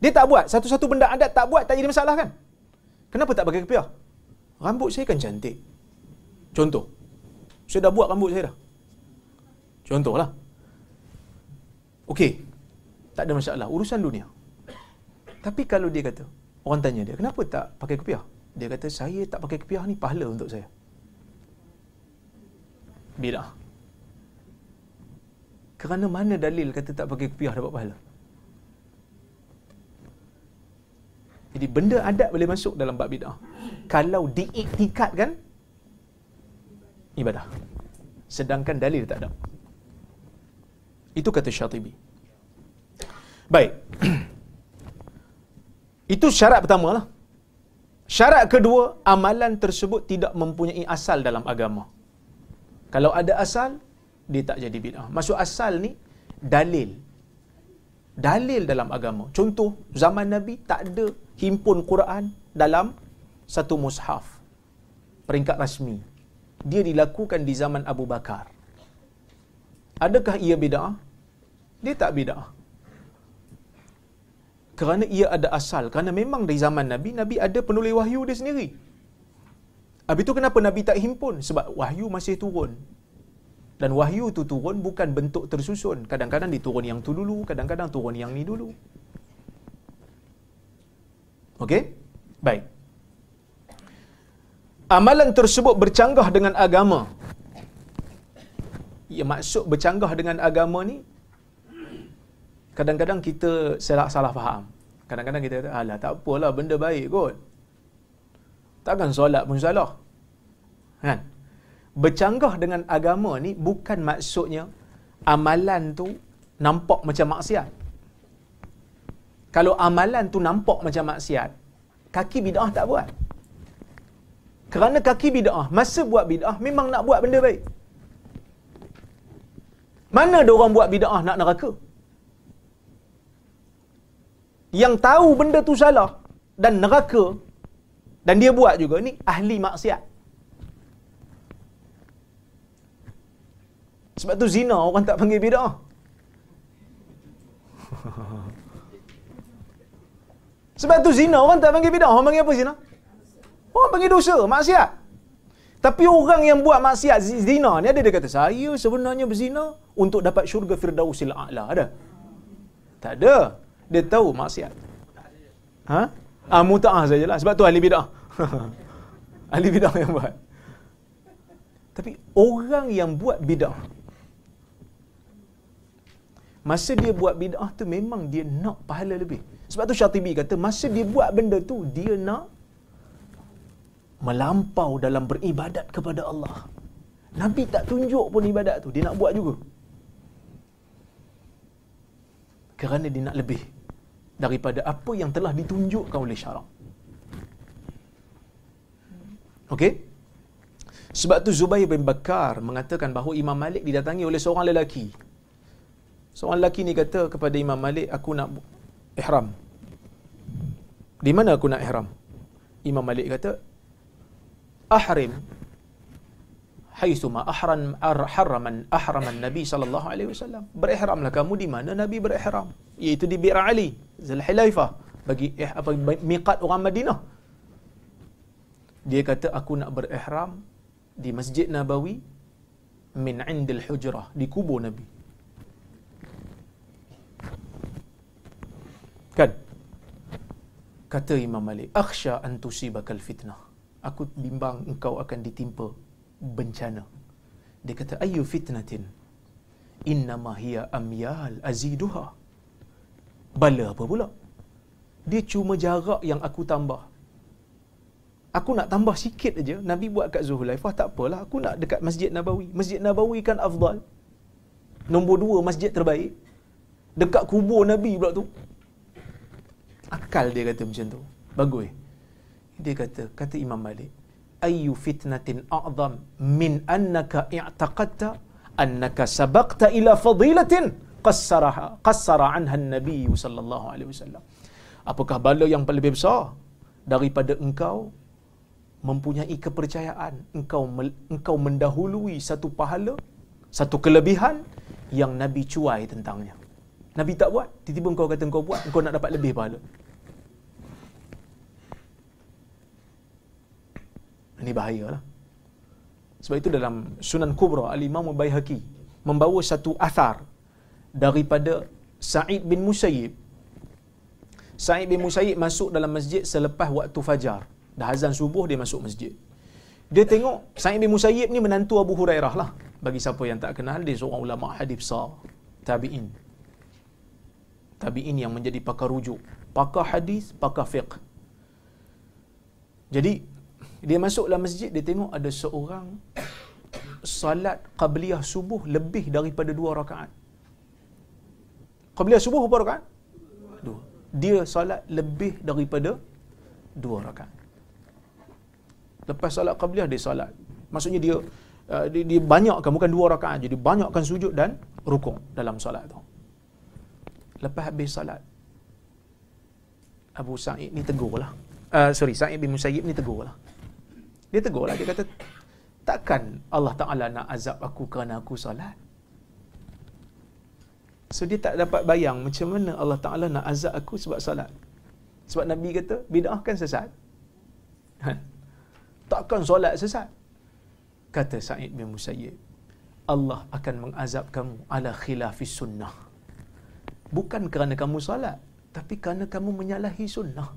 dia tak buat. Satu-satu benda adat tak buat, tak jadi masalah kan? Kenapa tak pakai kepiah? Rambut saya kan cantik. Contoh. Saya dah buat rambut saya dah. Contohlah. Okey. Tak ada masalah. Urusan dunia. Tapi kalau dia kata, orang tanya dia, kenapa tak pakai kepiah? Dia kata, saya tak pakai kepiah ni pahala untuk saya. Bidah. Kerana mana dalil kata tak pakai kepiah dapat pahala? Jadi benda adat boleh masuk dalam bab bidah. Kalau diiktikadkan ibadah. Sedangkan dalil tak ada. Itu kata Syatibi. Baik. Itu syarat pertama lah. Syarat kedua, amalan tersebut tidak mempunyai asal dalam agama. Kalau ada asal, dia tak jadi bid'ah. Maksud asal ni, dalil. Dalil dalam agama. Contoh, zaman Nabi tak ada himpun Quran dalam satu mushaf. Peringkat rasmi. Dia dilakukan di zaman Abu Bakar. Adakah ia bid'ah? Dia tak bid'ah. Kerana ia ada asal. Kerana memang dari zaman Nabi, Nabi ada penulis wahyu dia sendiri. Habis itu kenapa Nabi tak himpun? Sebab wahyu masih turun. Dan wahyu itu turun bukan bentuk tersusun. Kadang-kadang diturun yang tu dulu, kadang-kadang turun yang ni dulu. Okey? Baik. Amalan tersebut bercanggah dengan agama ya maksud bercanggah dengan agama ni kadang-kadang kita salah salah faham. Kadang-kadang kita kata, alah tak apalah benda baik kot. Takkan solat pun salah. Kan? Bercanggah dengan agama ni bukan maksudnya amalan tu nampak macam maksiat. Kalau amalan tu nampak macam maksiat, kaki bid'ah tak buat. Kerana kaki bid'ah, masa buat bid'ah memang nak buat benda baik. Mana ada orang buat bid'ah nak neraka? Yang tahu benda tu salah dan neraka dan dia buat juga ni ahli maksiat. Sebab tu zina orang tak panggil bid'ah. Sebab tu zina orang tak panggil bid'ah. Orang panggil apa zina? Orang panggil dosa, maksiat. Tapi orang yang buat maksiat zina ni ada dia kata saya sebenarnya berzina untuk dapat syurga firdausil a'la. Ada? Tak ada. Dia tahu maksiat. Ha? Ah mutaah sajalah sebab tu ahli bidah. ahli bidah yang buat. Tapi orang yang buat bidah Masa dia buat bidah tu memang dia nak pahala lebih. Sebab tu Syatibi kata masa dia buat benda tu dia nak melampau dalam beribadat kepada Allah. Nabi tak tunjuk pun ibadat tu, dia nak buat juga. Kerana dia nak lebih daripada apa yang telah ditunjukkan oleh syarak. Okey? Sebab tu Zubair bin Bakar mengatakan bahawa Imam Malik didatangi oleh seorang lelaki. Seorang lelaki ni kata kepada Imam Malik, aku nak ihram. Di mana aku nak ihram? Imam Malik kata, ahrim haitsuma ahram harraman ahraman Nabi sallallahu alaihi wasallam. Berihramlah kamu di mana Nabi berihram, iaitu di Bir Ali, Zulhulaifah bagi eh, apa miqat orang Madinah. Dia kata aku nak berihram di Masjid Nabawi min indil hujrah di kubur Nabi. Kan? Kata Imam Malik, akhsha an tusibakal fitnah. Aku bimbang engkau akan ditimpa bencana. Dia kata, ayu fitnatin innama hiya amyal aziduha. Bala apa pula? Dia cuma jarak yang aku tambah. Aku nak tambah sikit aja. Nabi buat kat Zuhulaifah, tak apalah. Aku nak dekat Masjid Nabawi. Masjid Nabawi kan afdal. Nombor dua masjid terbaik. Dekat kubur Nabi pula tu. Akal dia kata macam tu. Bagus. Dia kata, kata Imam Malik, ayu fitnatin a'zam min annaka i'taqadta annaka sabaqta ila fadilatin qassaraha qassara anha an-nabi sallallahu alaihi wasallam. Apakah bala yang lebih besar daripada engkau mempunyai kepercayaan engkau engkau mendahului satu pahala satu kelebihan yang nabi cuai tentangnya? Nabi tak buat tiba-tiba engkau kata engkau buat engkau nak dapat lebih pahala Ini bahayalah. Sebab itu dalam Sunan Kubra Al-Imam Baihaqi membawa satu athar daripada Sa'id bin Musayyib. Sa'id bin Musayyib masuk dalam masjid selepas waktu fajar. Dah azan subuh dia masuk masjid. Dia tengok Sa'id bin Musayyib ni menantu Abu Hurairah lah. Bagi siapa yang tak kenal, dia seorang ulama hadis besar. Tabi'in. Tabi'in yang menjadi pakar rujuk. Pakar hadis, pakar fiqh. Jadi, dia masuk dalam masjid, dia tengok ada seorang salat qabliyah subuh lebih daripada dua rakaat. Qabliyah subuh berapa rakaat? Dua. Dia salat lebih daripada dua rakaat. Lepas salat qabliyah, dia salat. Maksudnya dia, uh, dia, dia banyakkan, bukan dua rakaat. Jadi banyakkan sujud dan rukuk dalam salat tu. Lepas habis salat, Abu Sa'id ni tegur lah. Uh, sorry, Sa'id bin Musayyib ni tegur lah. Dia tegur lah. Dia kata, takkan Allah Ta'ala nak azab aku kerana aku salat? So dia tak dapat bayang macam mana Allah Ta'ala nak azab aku sebab salat. Sebab Nabi kata, bid'ah kan sesat? Ha? Takkan solat sesat? Kata Sa'id bin Musayyib, Allah akan mengazab kamu ala khilafis sunnah. Bukan kerana kamu solat, tapi kerana kamu menyalahi sunnah.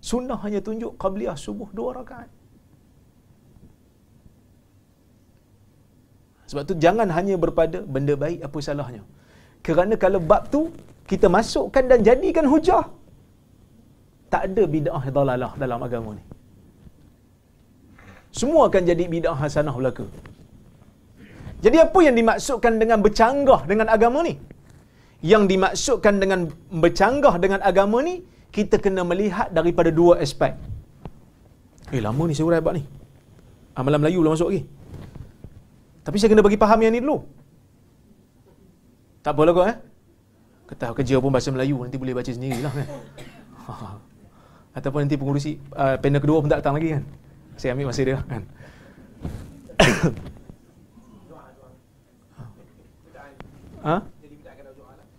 Sunnah hanya tunjuk qabliyah subuh dua rakaat. Sebab tu jangan hanya berpada benda baik apa salahnya. Kerana kalau bab tu kita masukkan dan jadikan hujah. Tak ada bid'ah dalalah dalam agama ni. Semua akan jadi bid'ah hasanah belaka. Jadi apa yang dimaksudkan dengan bercanggah dengan agama ni? Yang dimaksudkan dengan bercanggah dengan agama ni, kita kena melihat daripada dua aspek. Eh lama ni saya urai ni. Amalan Melayu belum masuk lagi. Tapi saya kena bagi faham yang ni dulu. Tak apalah kau eh. Kata kerja pun bahasa Melayu nanti boleh baca sendirilah kan. Ataupun nanti pengurusi uh, panel kedua pun tak datang lagi kan. Saya ambil masa dia kan. ha?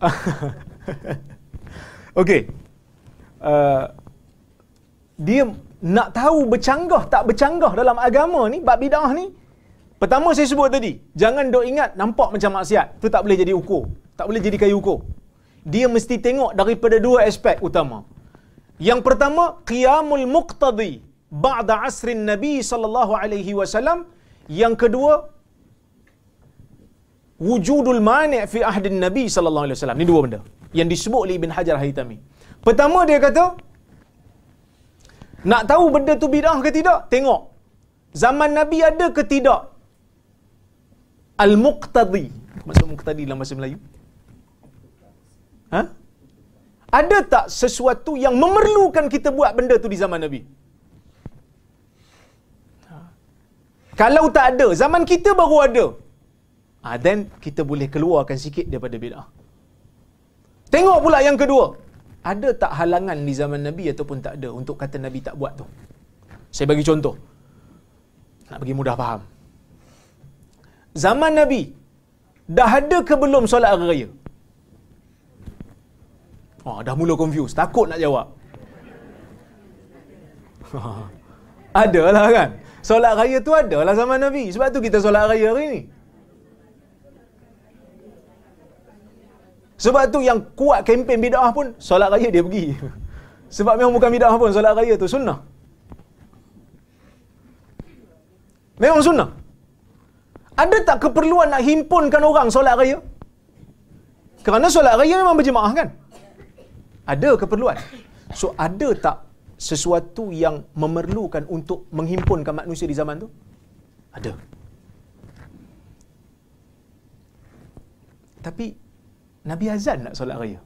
Okey uh, dia nak tahu bercanggah tak bercanggah dalam agama ni bab bidah ni pertama saya sebut tadi jangan dok ingat nampak macam maksiat tu tak boleh jadi ukur tak boleh jadi kayu ukur. Dia mesti tengok daripada dua aspek utama. Yang pertama qiyamul muqtadi ba'da asrin nabi sallallahu alaihi wasallam. Yang kedua wujudul mani' fi ahdin nabi sallallahu alaihi wasallam. Ni dua benda yang disebut oleh Ibn Hajar Haytami Pertama dia kata, nak tahu benda tu bidah ke tidak? Tengok. Zaman Nabi ada ke tidak? Al-Muqtadi. Maksud Muqtadi dalam bahasa Melayu? Ha? Ada tak sesuatu yang memerlukan kita buat benda tu di zaman Nabi? Kalau tak ada, zaman kita baru ada. Ah, then kita boleh keluarkan sikit daripada bid'ah. Tengok pula yang kedua. Ada tak halangan di zaman Nabi ataupun tak ada untuk kata Nabi tak buat tu? Saya bagi contoh. Nak bagi mudah faham. Zaman Nabi, dah ada ke belum solat hari raya? Oh, dah mula confused. Takut nak jawab. ada lah kan? Solat raya tu ada lah zaman Nabi. Sebab tu kita solat raya hari ni. Sebab tu yang kuat kempen bid'ah pun solat raya dia pergi. Sebab memang bukan bid'ah pun solat raya tu sunnah. Memang sunnah. Ada tak keperluan nak himpunkan orang solat raya? Kerana solat raya memang berjemaah kan? Ada keperluan. So ada tak sesuatu yang memerlukan untuk menghimpunkan manusia di zaman tu? Ada. Tapi Nabi azan nak solat raya?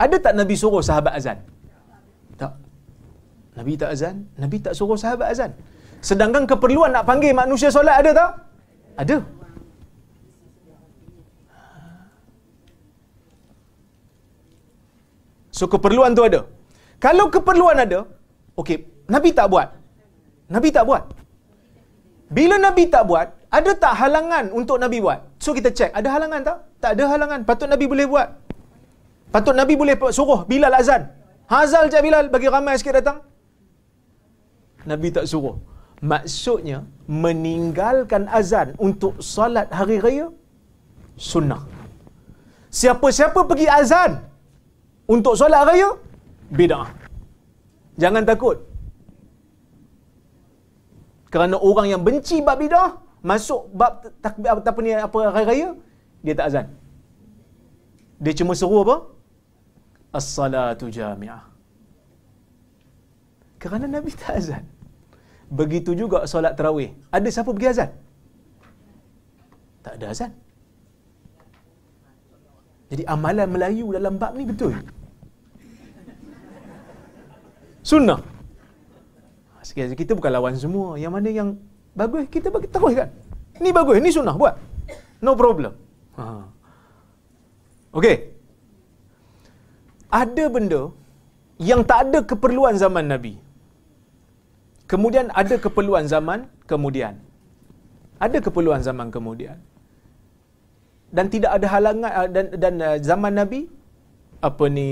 Ada tak Nabi suruh sahabat azan? Tak. Nabi tak azan, Nabi tak suruh sahabat azan. Sedangkan keperluan nak panggil manusia solat ada tak? Ada. So keperluan tu ada. Kalau keperluan ada, okey, Nabi tak buat. Nabi tak buat. Bila Nabi tak buat, ada tak halangan untuk Nabi buat? So kita cek, ada halangan tak? Tak ada halangan. Patut Nabi boleh buat. Patut Nabi boleh suruh Bilal azan. Hazal je Bilal bagi ramai sikit datang. Nabi tak suruh. Maksudnya meninggalkan azan untuk solat hari raya sunnah. Siapa-siapa pergi azan untuk solat raya bid'ah. Jangan takut. Kerana orang yang benci bab bid'ah masuk bab takbir apa ni apa hari raya dia tak azan. Dia cuma seru apa? As-salatu jami'ah. Kerana Nabi tak azan. Begitu juga solat tarawih. Ada siapa pergi azan? Tak ada azan. Jadi amalan Melayu dalam bab ni betul. Sunnah. Sekali kita bukan lawan semua. Yang mana yang bagus kita bagi tahu kan. Ni bagus, ni sunnah buat. No problem. Ha. Okey. Ada benda yang tak ada keperluan zaman Nabi. Kemudian ada keperluan zaman kemudian. Ada keperluan zaman kemudian. Dan tidak ada halangan uh, dan dan uh, zaman Nabi apa ni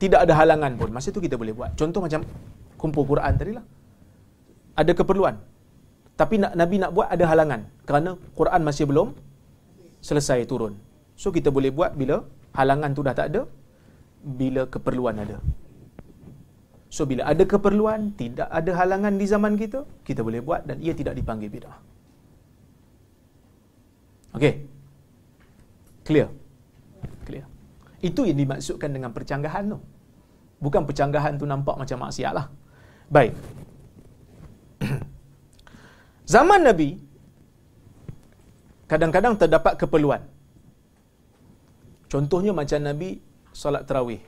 tidak ada halangan pun. Masa tu kita boleh buat. Contoh macam kumpul Quran tadi lah. Ada keperluan. Tapi Nabi nak buat ada halangan. Kerana Quran masih belum selesai turun. So kita boleh buat bila halangan tu dah tak ada. Bila keperluan ada. So bila ada keperluan, tidak ada halangan di zaman kita, kita boleh buat dan ia tidak dipanggil bid'ah. Okey. Clear? Clear. Itu yang dimaksudkan dengan percanggahan tu. Bukan percanggahan tu nampak macam maksiat lah. Baik. Zaman Nabi, kadang-kadang terdapat keperluan. Contohnya macam Nabi salat terawih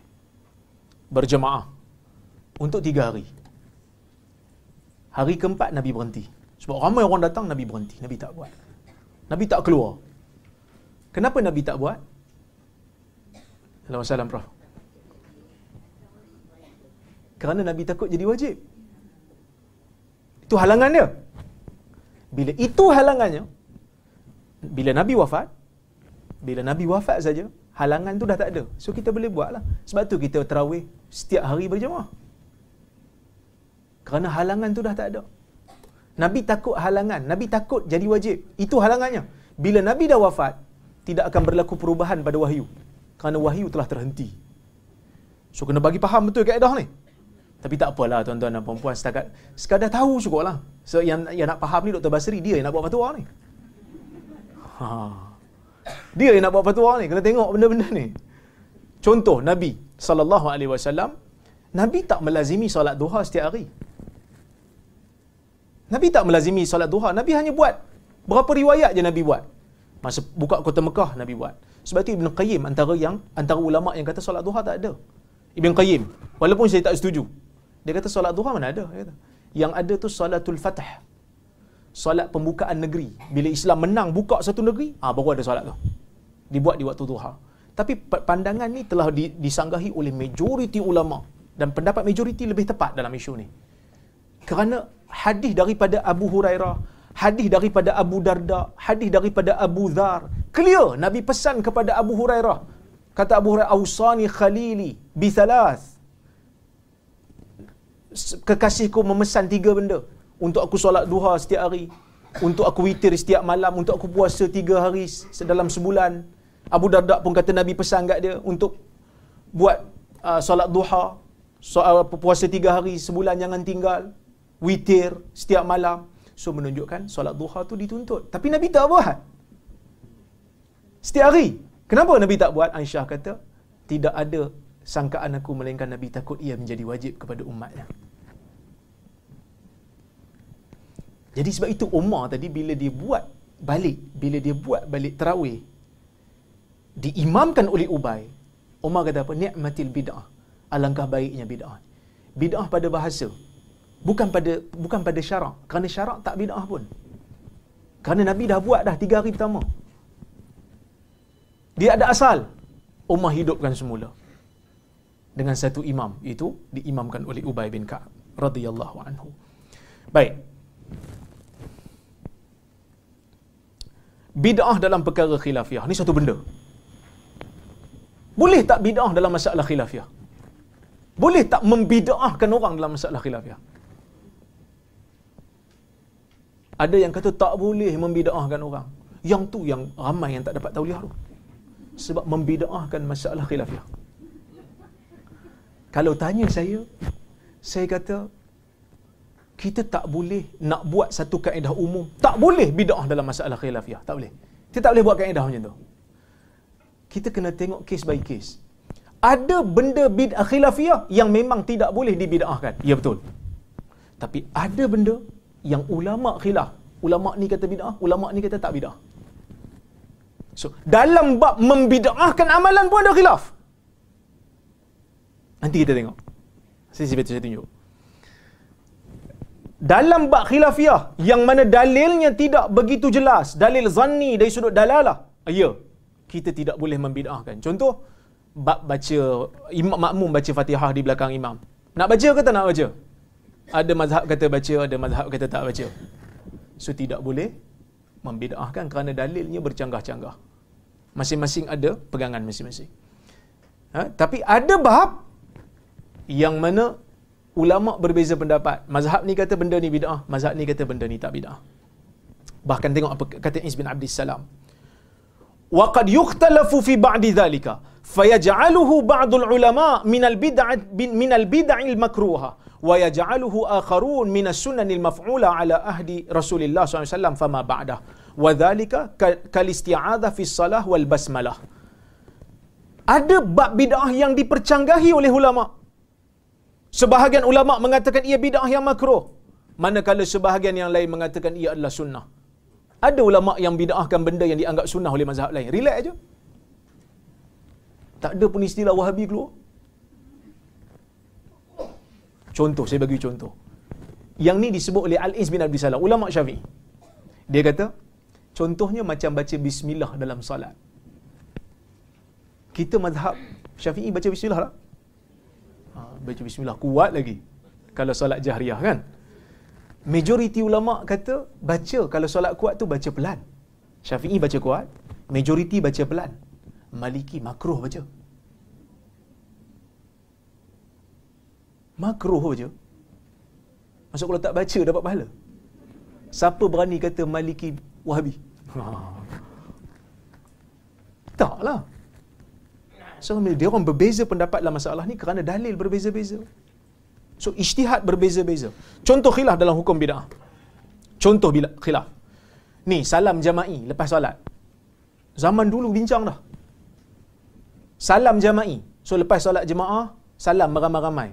berjemaah untuk tiga hari. Hari keempat Nabi berhenti. Sebab ramai orang datang Nabi berhenti. Nabi tak buat. Nabi tak keluar. Kenapa Nabi tak buat? Assalamualaikum Prof. Kerana Nabi takut jadi wajib. Itu halangan dia. Bila itu halangannya, bila Nabi wafat, bila Nabi wafat saja, halangan tu dah tak ada. So kita boleh buat lah. Sebab tu kita terawih setiap hari berjemaah. Kerana halangan tu dah tak ada. Nabi takut halangan. Nabi takut jadi wajib. Itu halangannya. Bila Nabi dah wafat, tidak akan berlaku perubahan pada wahyu. Kerana wahyu telah terhenti. So kena bagi faham betul kaedah ni. Tapi tak apalah tuan-tuan dan puan-puan setakat sekadar tahu cukup lah. So yang yang nak faham ni Dr. Basri dia yang nak buat fatwa ni. Ha. Dia yang nak buat fatwa ni kena tengok benda-benda ni. Contoh Nabi sallallahu alaihi wasallam Nabi tak melazimi solat duha setiap hari. Nabi tak melazimi solat duha. Nabi hanya buat berapa riwayat je Nabi buat. Masa buka kota Mekah Nabi buat. Sebab itu Ibn Qayyim antara yang antara ulama yang kata solat duha tak ada. Ibn Qayyim walaupun saya tak setuju. Dia kata solat duha mana ada? Dia kata. Yang ada tu salatul fatah. Solat pembukaan negeri. Bila Islam menang buka satu negeri, ah baru ada solat tu. Dibuat di waktu duha. Tapi pandangan ni telah disanggahi oleh majoriti ulama dan pendapat majoriti lebih tepat dalam isu ni. Kerana hadis daripada Abu Hurairah, hadis daripada Abu Darda, hadis daripada Abu Dhar, clear Nabi pesan kepada Abu Hurairah. Kata Abu Hurairah, "Ausani khalili bi thalath." Kekasihku memesan tiga benda untuk aku solat duha setiap hari, untuk aku witir setiap malam, untuk aku puasa tiga hari dalam sebulan. Abu Darda pun kata Nabi pesan kat dia untuk buat uh, solat duha, soal uh, puasa tiga hari sebulan jangan tinggal, witir setiap malam. So menunjukkan solat duha tu dituntut. Tapi Nabi tak buat. Setiap hari. Kenapa Nabi tak buat? Aisyah kata, tidak ada sangkaan aku melainkan Nabi takut ia menjadi wajib kepada umatnya. Jadi sebab itu Umar tadi bila dia buat balik, bila dia buat balik terawih, diimamkan oleh Ubay, Umar kata apa? Ni'matil bid'ah. Alangkah baiknya bid'ah. Bid'ah pada bahasa. Bukan pada bukan pada syarak. Kerana syarak tak bid'ah pun. Kerana Nabi dah buat dah tiga hari pertama. Dia ada asal. Umar hidupkan semula. Dengan satu imam. Itu diimamkan oleh Ubay bin Ka'ab. radhiyallahu anhu. Baik. Bid'ah dalam perkara khilafiyah. Ini satu benda. Boleh tak bid'ah dalam masalah khilafiyah? Boleh tak membid'ahkan orang dalam masalah khilafiyah? Ada yang kata tak boleh membid'ahkan orang. Yang tu yang ramai yang tak dapat tauliah tu. Sebab membid'ahkan masalah khilafiyah. Kalau tanya saya, saya kata kita tak boleh nak buat satu kaedah umum. Tak boleh bid'ah dalam masalah khilafiyah. Tak boleh. Kita tak boleh buat kaedah macam tu kita kena tengok case by case. Ada benda bid'ah khilafiyah yang memang tidak boleh dibid'ahkan. Ya betul. Tapi ada benda yang ulama khilaf. Ulama ni kata bid'ah, ulama ni kata tak bid'ah. So, dalam bab membid'ahkan amalan pun ada khilaf. Nanti kita tengok. Sisi betul saya tunjuk. Dalam bab khilafiyah yang mana dalilnya tidak begitu jelas, dalil zanni dari sudut dalalah. Ya, kita tidak boleh membid'ahkan. Contoh, bab baca, imam makmum baca fatihah di belakang imam. Nak baca ke tak nak baca? Ada mazhab kata baca, ada mazhab kata tak baca. So, tidak boleh membid'ahkan kerana dalilnya bercanggah-canggah. Masing-masing ada pegangan masing-masing. Ha? Tapi ada bab yang mana ulama berbeza pendapat. Mazhab ni kata benda ni bid'ah, mazhab ni kata benda ni tak bid'ah. Bahkan tengok apa kata Is bin Abdul Salam. Wa qad yukhtalafu fi ba'di dhalika fayaj'aluhu ba'd al-ulama min al-bid'ah min al-bid'ah al-makruha wa yaj'aluhu akharun min as-sunan al-maf'ula ala ahdi Rasulillah SAW. fama ba'da. Wa dhalika kalisti'adha fi as-salah wal basmalah. Ada bab bid'ah yang dipercanggahi oleh ulama. Sebahagian ulama mengatakan ia bid'ah yang makruh. Manakala sebahagian yang lain mengatakan ia adalah sunnah. Ada ulama yang bid'ahkan benda yang dianggap sunnah oleh mazhab lain. Relax aja. Tak ada pun istilah Wahabi keluar. Contoh, saya bagi contoh. Yang ni disebut oleh Al-Iz bin Abdul Salam, ulama Syafi'i. Dia kata, contohnya macam baca bismillah dalam salat. Kita mazhab Syafi'i baca bismillah tak? Ha, baca bismillah kuat lagi. Kalau salat jahriyah kan? majoriti ulama kata baca kalau solat kuat tu baca pelan. Syafi'i baca kuat, majoriti baca pelan. Maliki makruh baca. Makruh baca. Masuk kalau tak baca dapat pahala. Siapa berani kata Maliki Wahabi? Ha. Taklah. So, dia orang berbeza pendapat dalam masalah ni kerana dalil berbeza-beza. So ijtihad berbeza-beza. Contoh khilaf dalam hukum bid'ah. Contoh bila khilaf. Ni salam jama'i lepas solat. Zaman dulu bincang dah. Salam jama'i. So lepas solat jemaah, salam beramai-ramai.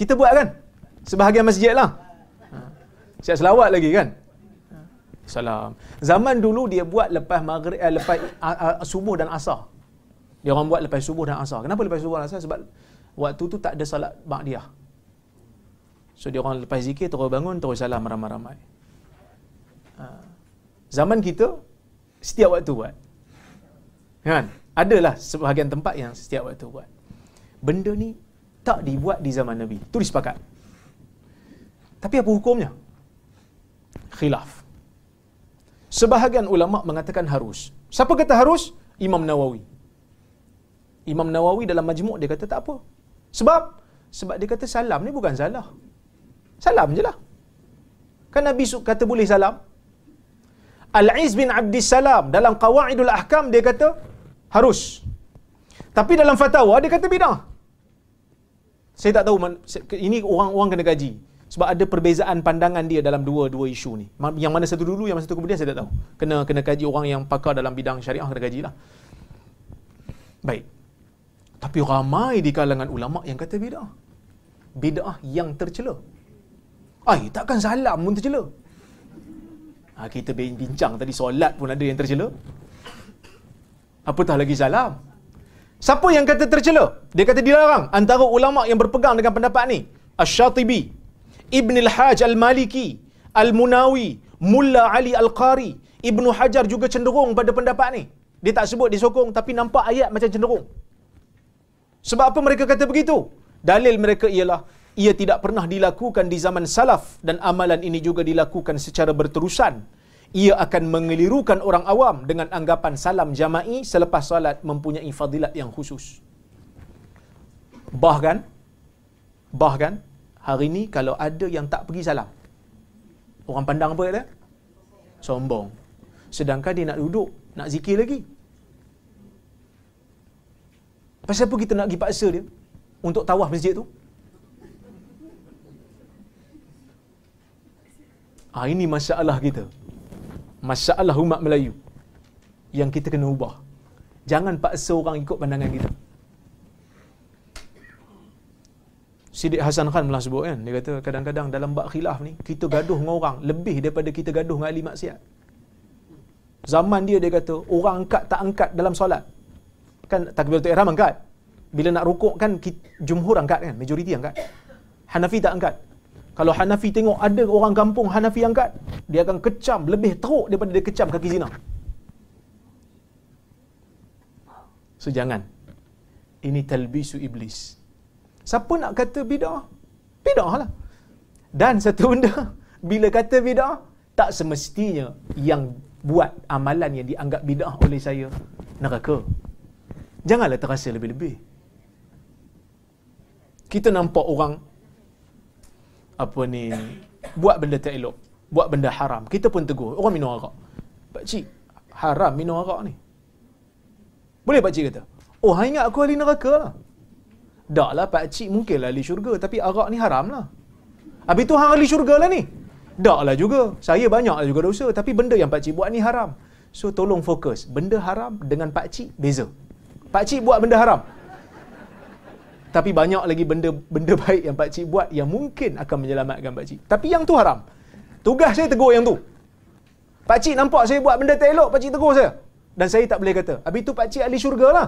Kita buat kan? Sebahagian masjid lah. Siap selawat lagi kan? Salam. Zaman dulu dia buat lepas maghrib, eh, lepas uh, uh, subuh dan asar. Dia orang buat lepas subuh dan asar. Kenapa lepas subuh dan asar? Sebab waktu tu tak ada salat ba'diyah. So dia orang lepas zikir terus bangun terus salam ramai-ramai. Ha. Zaman kita setiap waktu buat. Kan? Adalah sebahagian tempat yang setiap waktu buat. Benda ni tak dibuat di zaman Nabi. Itu disepakat. Tapi apa hukumnya? Khilaf. Sebahagian ulama mengatakan harus. Siapa kata harus? Imam Nawawi. Imam Nawawi dalam majmuk dia kata tak apa. Sebab sebab dia kata salam ni bukan salah. Salam je lah. Kan Nabi kata boleh salam. Al-Iz bin Abdis Salam dalam Qawaidul Ahkam dia kata harus. Tapi dalam fatwa dia kata bidah. Saya tak tahu ini orang-orang kena gaji. Sebab ada perbezaan pandangan dia dalam dua-dua isu ni. Yang mana satu dulu, yang mana satu kemudian saya tak tahu. Kena kena kaji orang yang pakar dalam bidang syariah kena gaji lah. Baik. Tapi ramai di kalangan ulama yang kata bid'ah. Bid'ah yang tercela. Ai, takkan salam pun tercela. Ha, kita bincang tadi solat pun ada yang tercela. Apatah lagi salam. Siapa yang kata tercela? Dia kata dilarang. Antara ulama yang berpegang dengan pendapat ni. Ash-Shatibi, Ibn Al-Hajj Al-Maliki, Al-Munawi, Mulla Ali Al-Qari, Ibn Hajar juga cenderung pada pendapat ni. Dia tak sebut dia sokong tapi nampak ayat macam cenderung. Sebab apa mereka kata begitu? Dalil mereka ialah ia tidak pernah dilakukan di zaman salaf dan amalan ini juga dilakukan secara berterusan. Ia akan mengelirukan orang awam dengan anggapan salam jama'i selepas salat mempunyai fadilat yang khusus. Bahkan, bahkan hari ini kalau ada yang tak pergi salam, orang pandang apa dia? Sombong. Sedangkan dia nak duduk, nak zikir lagi. Pasal apa kita nak pergi paksa dia untuk tawaf masjid tu? Ah ini masalah kita. Masalah umat Melayu yang kita kena ubah. Jangan paksa orang ikut pandangan kita. Sidik Hasan Khan pernah sebut kan, dia kata kadang-kadang dalam bab khilaf ni, kita gaduh dengan orang lebih daripada kita gaduh dengan ahli maksiat. Zaman dia dia kata, orang angkat tak angkat dalam solat. Kan takbiratul ihram angkat. Bila nak rukuk kan jumhur angkat kan, majoriti angkat. Hanafi tak angkat. Kalau Hanafi tengok ada orang kampung Hanafi angkat, dia akan kecam lebih teruk daripada dia kecam kaki zina. So jangan. Ini talbisu iblis. Siapa nak kata bidah? Bidah lah. Dan satu benda, bila kata bidah, tak semestinya yang buat amalan yang dianggap bidah oleh saya neraka. Janganlah terasa lebih-lebih. Kita nampak orang apa ni buat benda tak elok, buat benda haram. Kita pun tegur, orang minum arak. Pak cik, haram minum arak ni. Boleh pak cik kata? Oh, hang ingat aku ahli neraka lah. Tak lah pak cik mungkinlah ahli syurga tapi arak ni haram lah. Habis tu hang ahli syurga lah ni. Tak lah juga. Saya banyak lah juga dosa tapi benda yang pak cik buat ni haram. So tolong fokus. Benda haram dengan pak cik beza. Pak cik buat benda haram. Tapi banyak lagi benda benda baik yang pak cik buat yang mungkin akan menyelamatkan pak cik. Tapi yang tu haram. Tugas saya tegur yang tu. Pak cik nampak saya buat benda tak elok, pak cik tegur saya. Dan saya tak boleh kata, habis tu pak cik ahli syurga lah.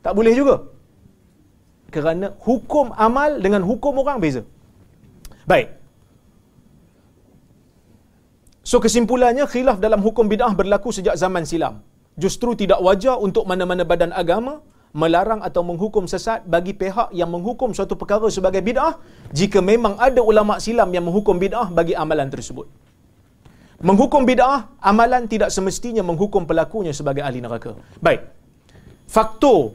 Tak boleh juga. Kerana hukum amal dengan hukum orang beza. Baik. So kesimpulannya khilaf dalam hukum bid'ah berlaku sejak zaman silam. Justru tidak wajar untuk mana-mana badan agama melarang atau menghukum sesat bagi pihak yang menghukum suatu perkara sebagai bid'ah jika memang ada ulama silam yang menghukum bid'ah bagi amalan tersebut. Menghukum bid'ah, amalan tidak semestinya menghukum pelakunya sebagai ahli neraka. Baik. Faktor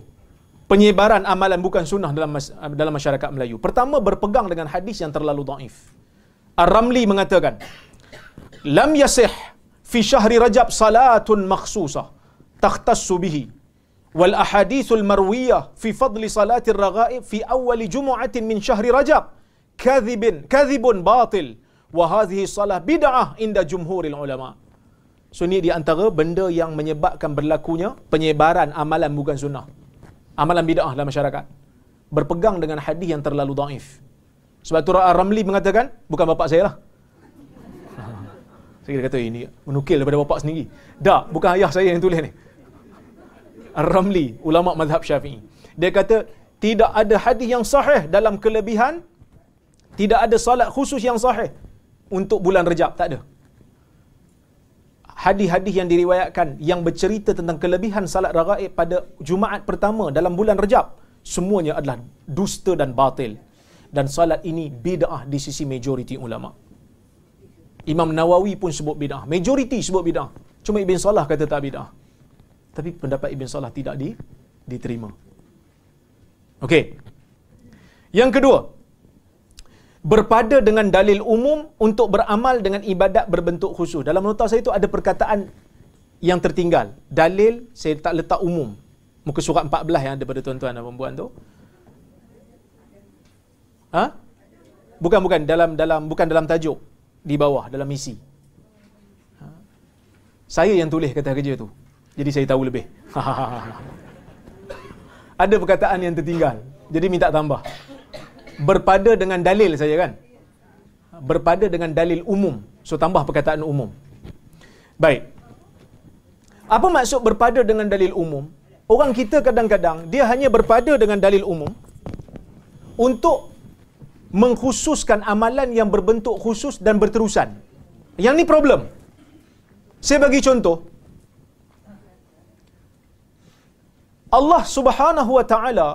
penyebaran amalan bukan sunnah dalam dalam masyarakat Melayu. Pertama berpegang dengan hadis yang terlalu dhaif. Ar-Ramli mengatakan, "Lam yasih fi syahri Rajab salatun makhsusah takhtassu bihi wal ahadithul marwiyah fi fadli salatir raghaib fi awal jumu'atin min syahri Rajab kadhibun kadhibun batil wa hadhihi salah bid'ah inda jumhuril ulama." So ini di antara benda yang menyebabkan berlakunya penyebaran amalan bukan sunnah amalan bid'ah dalam masyarakat. Berpegang dengan hadis yang terlalu daif. Sebab tu Ar-Ramli mengatakan, bukan bapak saya lah. Saya kata, ini menukil daripada bapak sendiri. Tak, bukan ayah saya yang tulis ni. Ar-Ramli, ulama mazhab syafi'i. Dia kata, tidak ada hadis yang sahih dalam kelebihan Tidak ada solat khusus yang sahih untuk bulan Rejab. Tak ada. Hadis-hadis yang diriwayatkan yang bercerita tentang kelebihan salat ragaib pada Jumaat pertama dalam bulan Rejab. Semuanya adalah dusta dan batil. Dan salat ini bid'ah di sisi majoriti ulama. Imam Nawawi pun sebut bid'ah. Majoriti sebut bid'ah. Cuma Ibn Salah kata tak bid'ah. Tapi pendapat Ibn Salah tidak di, diterima. Okey. Yang kedua, berpada dengan dalil umum untuk beramal dengan ibadat berbentuk khusus. Dalam nota saya itu ada perkataan yang tertinggal. Dalil saya tak letak umum. Muka surat 14 yang ada pada tuan-tuan dan puan tu. Ha? Bukan bukan dalam dalam bukan dalam tajuk di bawah dalam misi. Ha? Saya yang tulis kata kerja tu. Jadi saya tahu lebih. ada perkataan yang tertinggal. Jadi minta tambah. Berpada dengan dalil saja kan? Berpada dengan dalil umum. So tambah perkataan umum. Baik. Apa maksud berpada dengan dalil umum? Orang kita kadang-kadang dia hanya berpada dengan dalil umum untuk mengkhususkan amalan yang berbentuk khusus dan berterusan. Yang ni problem. Saya bagi contoh Allah Subhanahu wa taala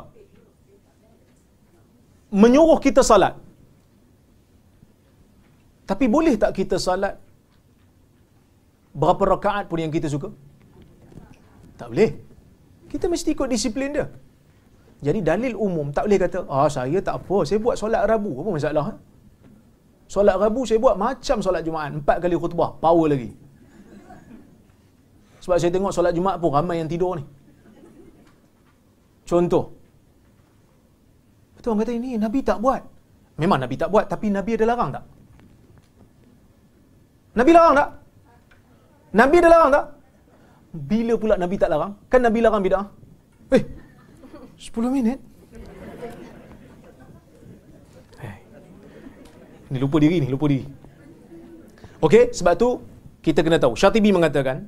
menyuruh kita salat. Tapi boleh tak kita salat berapa rakaat pun yang kita suka? Tak boleh. Kita mesti ikut disiplin dia. Jadi dalil umum tak boleh kata, ah saya tak apa, saya buat solat Rabu, apa masalah? Ha? Solat Rabu saya buat macam solat Jumaat, empat kali khutbah, power lagi. Sebab saya tengok solat Jumaat pun ramai yang tidur ni. Contoh, Betul orang kata ini Nabi tak buat. Memang Nabi tak buat tapi Nabi ada larang tak? Nabi larang tak? Nabi ada larang tak? Bila pula Nabi tak larang? Kan Nabi larang bid'ah? Eh, 10 minit? Eh, ni lupa diri ni, lupa diri. Okey, sebab tu kita kena tahu. Syatibi mengatakan,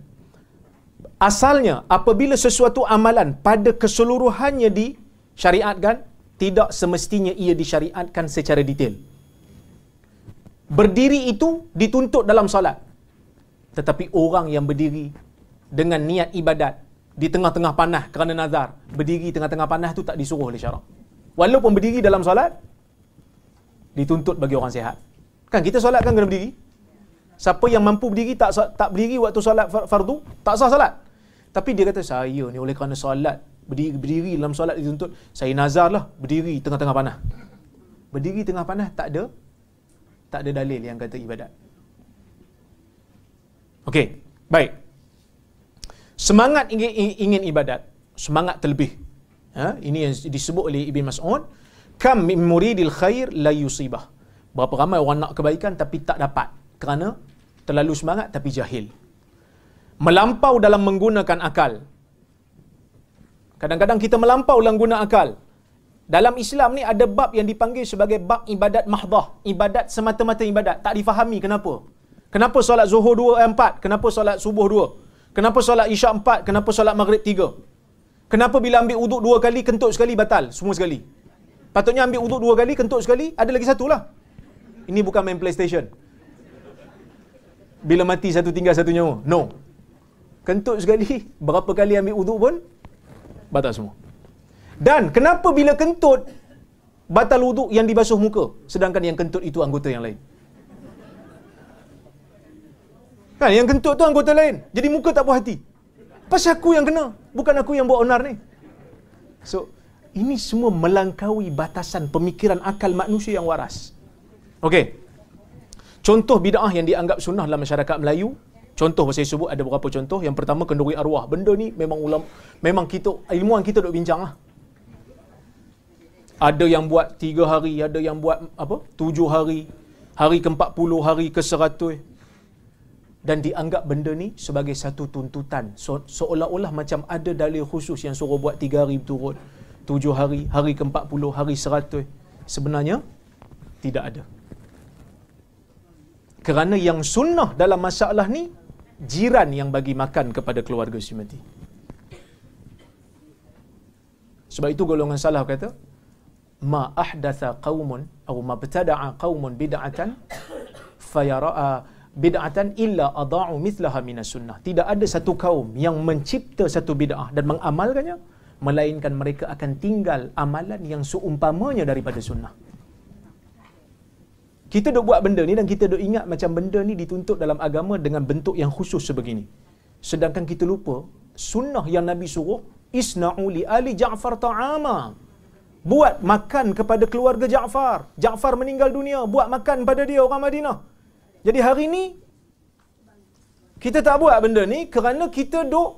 asalnya apabila sesuatu amalan pada keseluruhannya disyariatkan, tidak semestinya ia disyariatkan secara detail. Berdiri itu dituntut dalam solat. Tetapi orang yang berdiri dengan niat ibadat di tengah-tengah panah kerana nazar, berdiri tengah-tengah panah itu tak disuruh oleh syarak. Walaupun berdiri dalam solat, dituntut bagi orang sehat. Kan kita solat kan kena berdiri? Siapa yang mampu berdiri tak tak berdiri waktu solat fardu, tak sah solat. Tapi dia kata saya ni oleh kerana solat berdiri, berdiri dalam solat dituntut saya nazar lah berdiri tengah-tengah panah. Berdiri tengah panah tak ada tak ada dalil yang kata ibadat. Okey, baik. Semangat ingin, ingin ibadat semangat terlebih. Ha? ini yang disebut oleh Ibn Mas'ud. Kam min muridil khair la yusibah. Berapa ramai orang nak kebaikan tapi tak dapat. Kerana terlalu semangat tapi jahil melampau dalam menggunakan akal Kadang-kadang kita melampau dalam guna akal. Dalam Islam ni ada bab yang dipanggil sebagai bab ibadat mahdah. Ibadat semata-mata ibadat. Tak difahami kenapa. Kenapa solat zuhur dua, eh, empat? Kenapa solat subuh dua? Kenapa solat isyak empat? Kenapa solat maghrib tiga? Kenapa bila ambil uduk dua kali, kentut sekali, batal? Semua sekali. Patutnya ambil uduk dua kali, kentut sekali, ada lagi satu lah. Ini bukan main PlayStation. Bila mati satu tinggal satu nyawa. No. Kentut sekali, berapa kali ambil uduk pun, batal semua. Dan kenapa bila kentut batal wuduk yang dibasuh muka sedangkan yang kentut itu anggota yang lain? Kan yang kentut tu anggota lain. Jadi muka tak puas hati. Pasal aku yang kena, bukan aku yang buat onar ni. So, ini semua melangkaui batasan pemikiran akal manusia yang waras. Okey. Contoh bid'ah yang dianggap sunnah dalam masyarakat Melayu Contoh saya sebut ada beberapa contoh. Yang pertama kenduri arwah. Benda ni memang ulam memang kita ilmuan kita duk bincang lah. Ada yang buat tiga hari, ada yang buat apa? Tujuh hari, hari ke-40, hari ke-100. Dan dianggap benda ni sebagai satu tuntutan. So, seolah-olah macam ada dalil khusus yang suruh buat tiga hari turut. Tujuh hari, hari ke-40, hari 100. Sebenarnya, tidak ada. Kerana yang sunnah dalam masalah ni jiran yang bagi makan kepada keluarga si mati. Sebab itu golongan salah kata, ma ahdatha qaumun atau ma btada'a qaumun bid'atan fayara bid'atan illa adha'u mithlaha minas sunnah. Tidak ada satu kaum yang mencipta satu bid'ah dan mengamalkannya melainkan mereka akan tinggal amalan yang seumpamanya daripada sunnah. Kita dok buat benda ni dan kita dok ingat macam benda ni dituntut dalam agama dengan bentuk yang khusus sebegini. Sedangkan kita lupa sunnah yang Nabi suruh isna'u li ali Ja'far ta'ama. Buat makan kepada keluarga Ja'far. Ja'far meninggal dunia, buat makan pada dia orang Madinah. Jadi hari ni kita tak buat benda ni kerana kita dok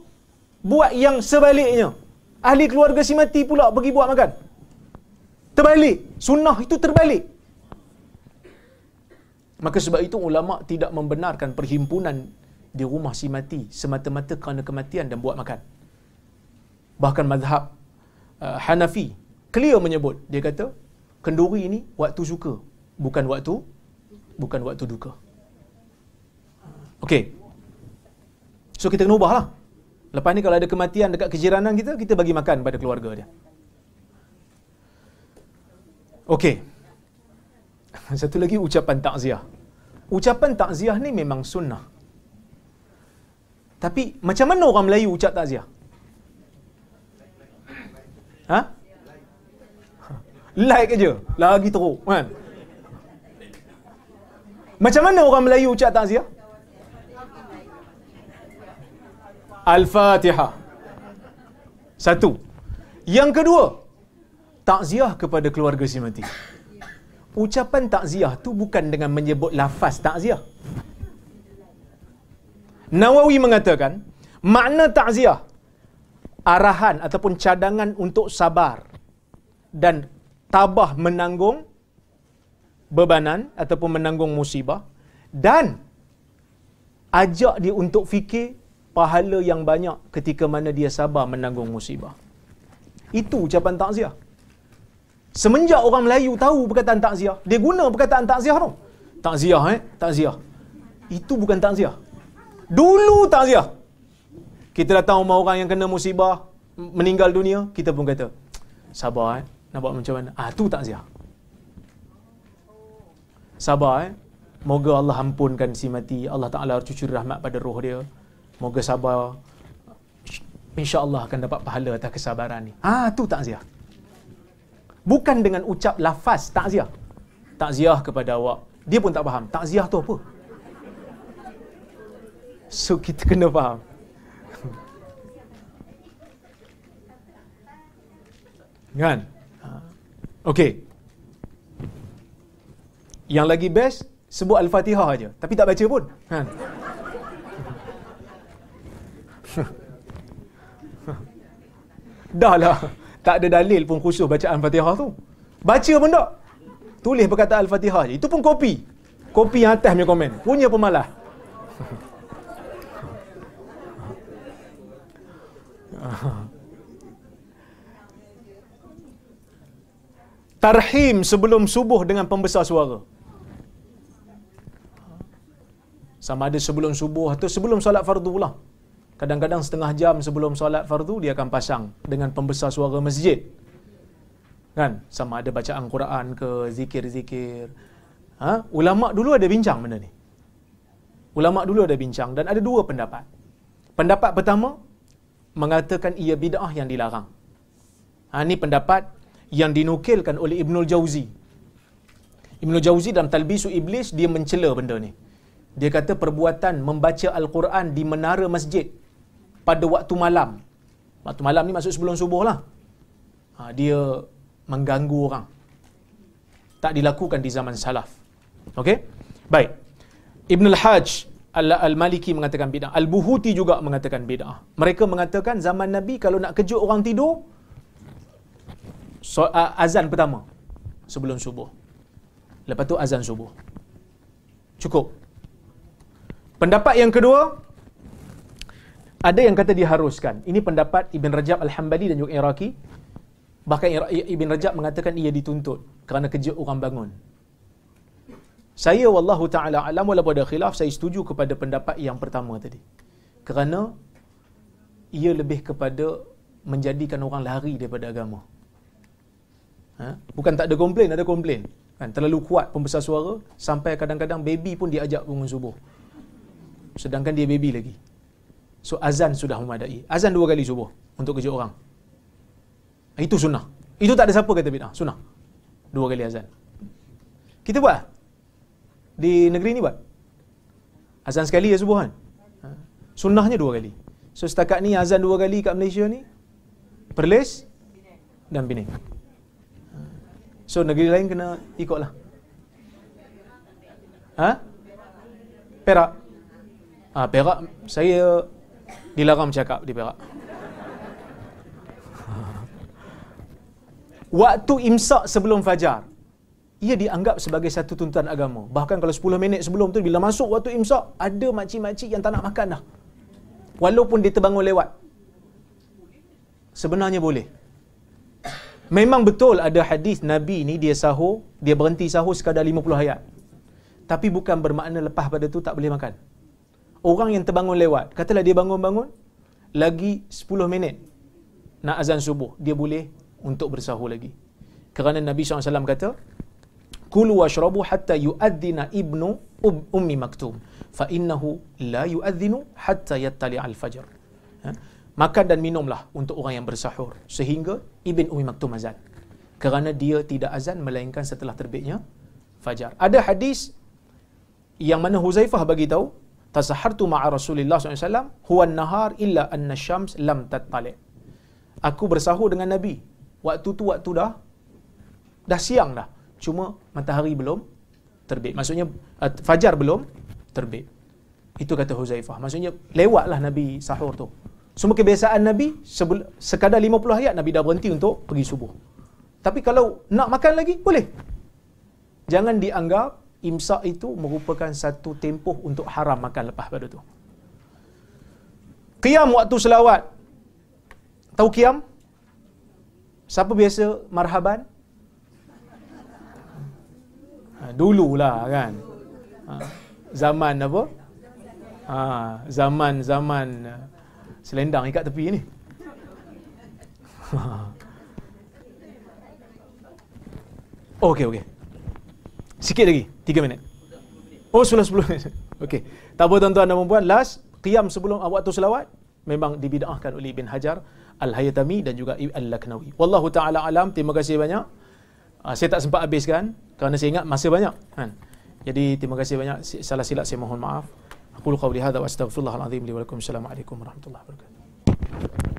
buat yang sebaliknya. Ahli keluarga si mati pula pergi buat makan. Terbalik. Sunnah itu terbalik. Maka sebab itu ulama tidak membenarkan perhimpunan di rumah si mati semata-mata kerana kematian dan buat makan. Bahkan mazhab uh, Hanafi clear menyebut dia kata kenduri ini waktu suka bukan waktu bukan waktu duka. Okey. So kita kena ubahlah. Lepas ni kalau ada kematian dekat kejiranan kita, kita bagi makan pada keluarga dia. Okey. Satu lagi ucapan takziah. Ucapan takziah ni memang sunnah. Tapi macam mana orang Melayu ucap takziah? Ha? Like aja. Lagi teruk kan? Macam mana orang Melayu ucap takziah? Al-Fatihah. Satu. Yang kedua, takziah kepada keluarga si mati. Ucapan takziah tu bukan dengan menyebut lafaz takziah. Nawawi mengatakan, makna takziah arahan ataupun cadangan untuk sabar dan tabah menanggung bebanan ataupun menanggung musibah dan ajak dia untuk fikir pahala yang banyak ketika mana dia sabar menanggung musibah. Itu ucapan takziah. Semenjak orang Melayu tahu perkataan takziah, dia guna perkataan takziah tu. Takziah eh, takziah. Itu bukan takziah. Dulu takziah. Kita datang rumah orang yang kena musibah, meninggal dunia, kita pun kata, sabar eh, nak buat macam mana? Ah, tu takziah. Sabar eh. Moga Allah ampunkan si mati. Allah Ta'ala cucur rahmat pada roh dia. Moga sabar. InsyaAllah akan dapat pahala atas kesabaran ni. Ah, tu takziah. Bukan dengan ucap lafaz takziah. Takziah kepada awak. Dia pun tak faham. Takziah tu apa? So, kita kena faham. kan? Okey. Yang lagi best, sebut Al-Fatihah aja, tapi tak baca pun. Kan? Dah lah. Tak ada dalil pun khusus bacaan Fatihah tu. Baca pun tak. Tulis perkataan Al-Fatihah je. Itu pun kopi. Kopi yang atas punya komen. Punya pemalah. Tarhim sebelum subuh dengan pembesar suara. Sama ada sebelum subuh atau sebelum solat fardu pula. Kadang-kadang setengah jam sebelum solat fardu dia akan pasang dengan pembesar suara masjid. Kan? Sama ada bacaan Quran ke zikir-zikir. Ha? Ulama dulu ada bincang benda ni. Ulama dulu ada bincang dan ada dua pendapat. Pendapat pertama mengatakan ia bid'ah yang dilarang. Ha ni pendapat yang dinukilkan oleh Ibnul Jauzi. Ibnul Jauzi dalam Talbisu Iblis dia mencela benda ni. Dia kata perbuatan membaca Al-Quran di menara masjid pada waktu malam. Waktu malam ni maksud sebelum subuh lah. Ha, dia mengganggu orang. Tak dilakukan di zaman salaf. Okey? Baik. Ibn al-Hajj Al-Maliki mengatakan bid'ah. Al-Buhuti juga mengatakan bid'ah. Mereka mengatakan zaman Nabi kalau nak kejut orang tidur, so, uh, azan pertama sebelum subuh. Lepas tu azan subuh. Cukup. Pendapat yang kedua, ada yang kata diharuskan. Ini pendapat Ibn Rajab Al-Hambali dan juga Iraqi. Bahkan Ibn Rajab mengatakan ia dituntut kerana kerja orang bangun. Saya wallahu taala alam wala pada khilaf saya setuju kepada pendapat yang pertama tadi. Kerana ia lebih kepada menjadikan orang lari daripada agama. Ha? Bukan tak ada komplain, ada komplain. Kan? Terlalu kuat pembesar suara sampai kadang-kadang baby pun diajak bangun subuh. Sedangkan dia baby lagi. So azan sudah memadai. Azan dua kali subuh untuk kerja orang. Itu sunnah. Itu tak ada siapa kata bid'ah. Sunnah. Dua kali azan. Kita buat. Di negeri ni buat. Azan sekali ya subuh kan. Ha? Sunnahnya dua kali. So setakat ni azan dua kali kat Malaysia ni. Perlis dan Penang. Ha? So negeri lain kena ikutlah. Ha? Perak. Ah ha, Perak saya dilarang cakap di Perak. Waktu imsak sebelum fajar ia dianggap sebagai satu tuntutan agama. Bahkan kalau 10 minit sebelum tu bila masuk waktu imsak ada makcik-makcik yang tak nak makan dah. Walaupun dia terbangun lewat. Sebenarnya boleh. Memang betul ada hadis Nabi ni dia sahur, dia berhenti sahur sekadar 50 ayat. Tapi bukan bermakna lepas pada tu tak boleh makan. Orang yang terbangun lewat, katalah dia bangun-bangun, lagi 10 minit nak azan subuh, dia boleh untuk bersahur lagi. Kerana Nabi SAW kata, Kulu washrabu hatta yu'adzina ibnu ummi maktum. Fa innahu la yu'adzinu hatta yattali al-fajr. Ha? Makan dan minumlah untuk orang yang bersahur. Sehingga Ibn Umi Maktum azan. Kerana dia tidak azan melainkan setelah terbitnya fajar. Ada hadis yang mana Huzaifah bagi tahu, tasahartu ma'a Rasulullah SAW, huwa nahar illa anna syams lam tattali. Aku bersahur dengan Nabi. Waktu tu waktu dah dah siang dah. Cuma matahari belum terbit. Maksudnya uh, fajar belum terbit. Itu kata Huzaifah. Maksudnya lewatlah Nabi sahur tu. Semua kebiasaan Nabi sebel- sekadar 50 ayat Nabi dah berhenti untuk pergi subuh. Tapi kalau nak makan lagi boleh. Jangan dianggap imsak itu merupakan satu tempoh untuk haram makan lepas pada tu. Qiyam waktu selawat. Tahu qiyam? Siapa biasa marhaban? Ha, dululah kan. Ha, zaman apa? Ha, zaman zaman uh, selendang ikat tepi ni. oh, okey okey. Sikit lagi, 3 minit. Oh, sudah 10 minit. Okey. Tak apa tuan-tuan dan puan last qiyam sebelum waktu selawat memang dibid'ahkan oleh Ibn Hajar Al-Hayatami dan juga Al-Laknawi. Wallahu taala alam. Terima kasih banyak. Uh, saya tak sempat habiskan kerana saya ingat masa banyak kan. Jadi terima kasih banyak. Salah silap saya mohon maaf. Aku qauli hadza wa astaghfirullahal azim li wa lakum. Assalamualaikum warahmatullahi wabarakatuh.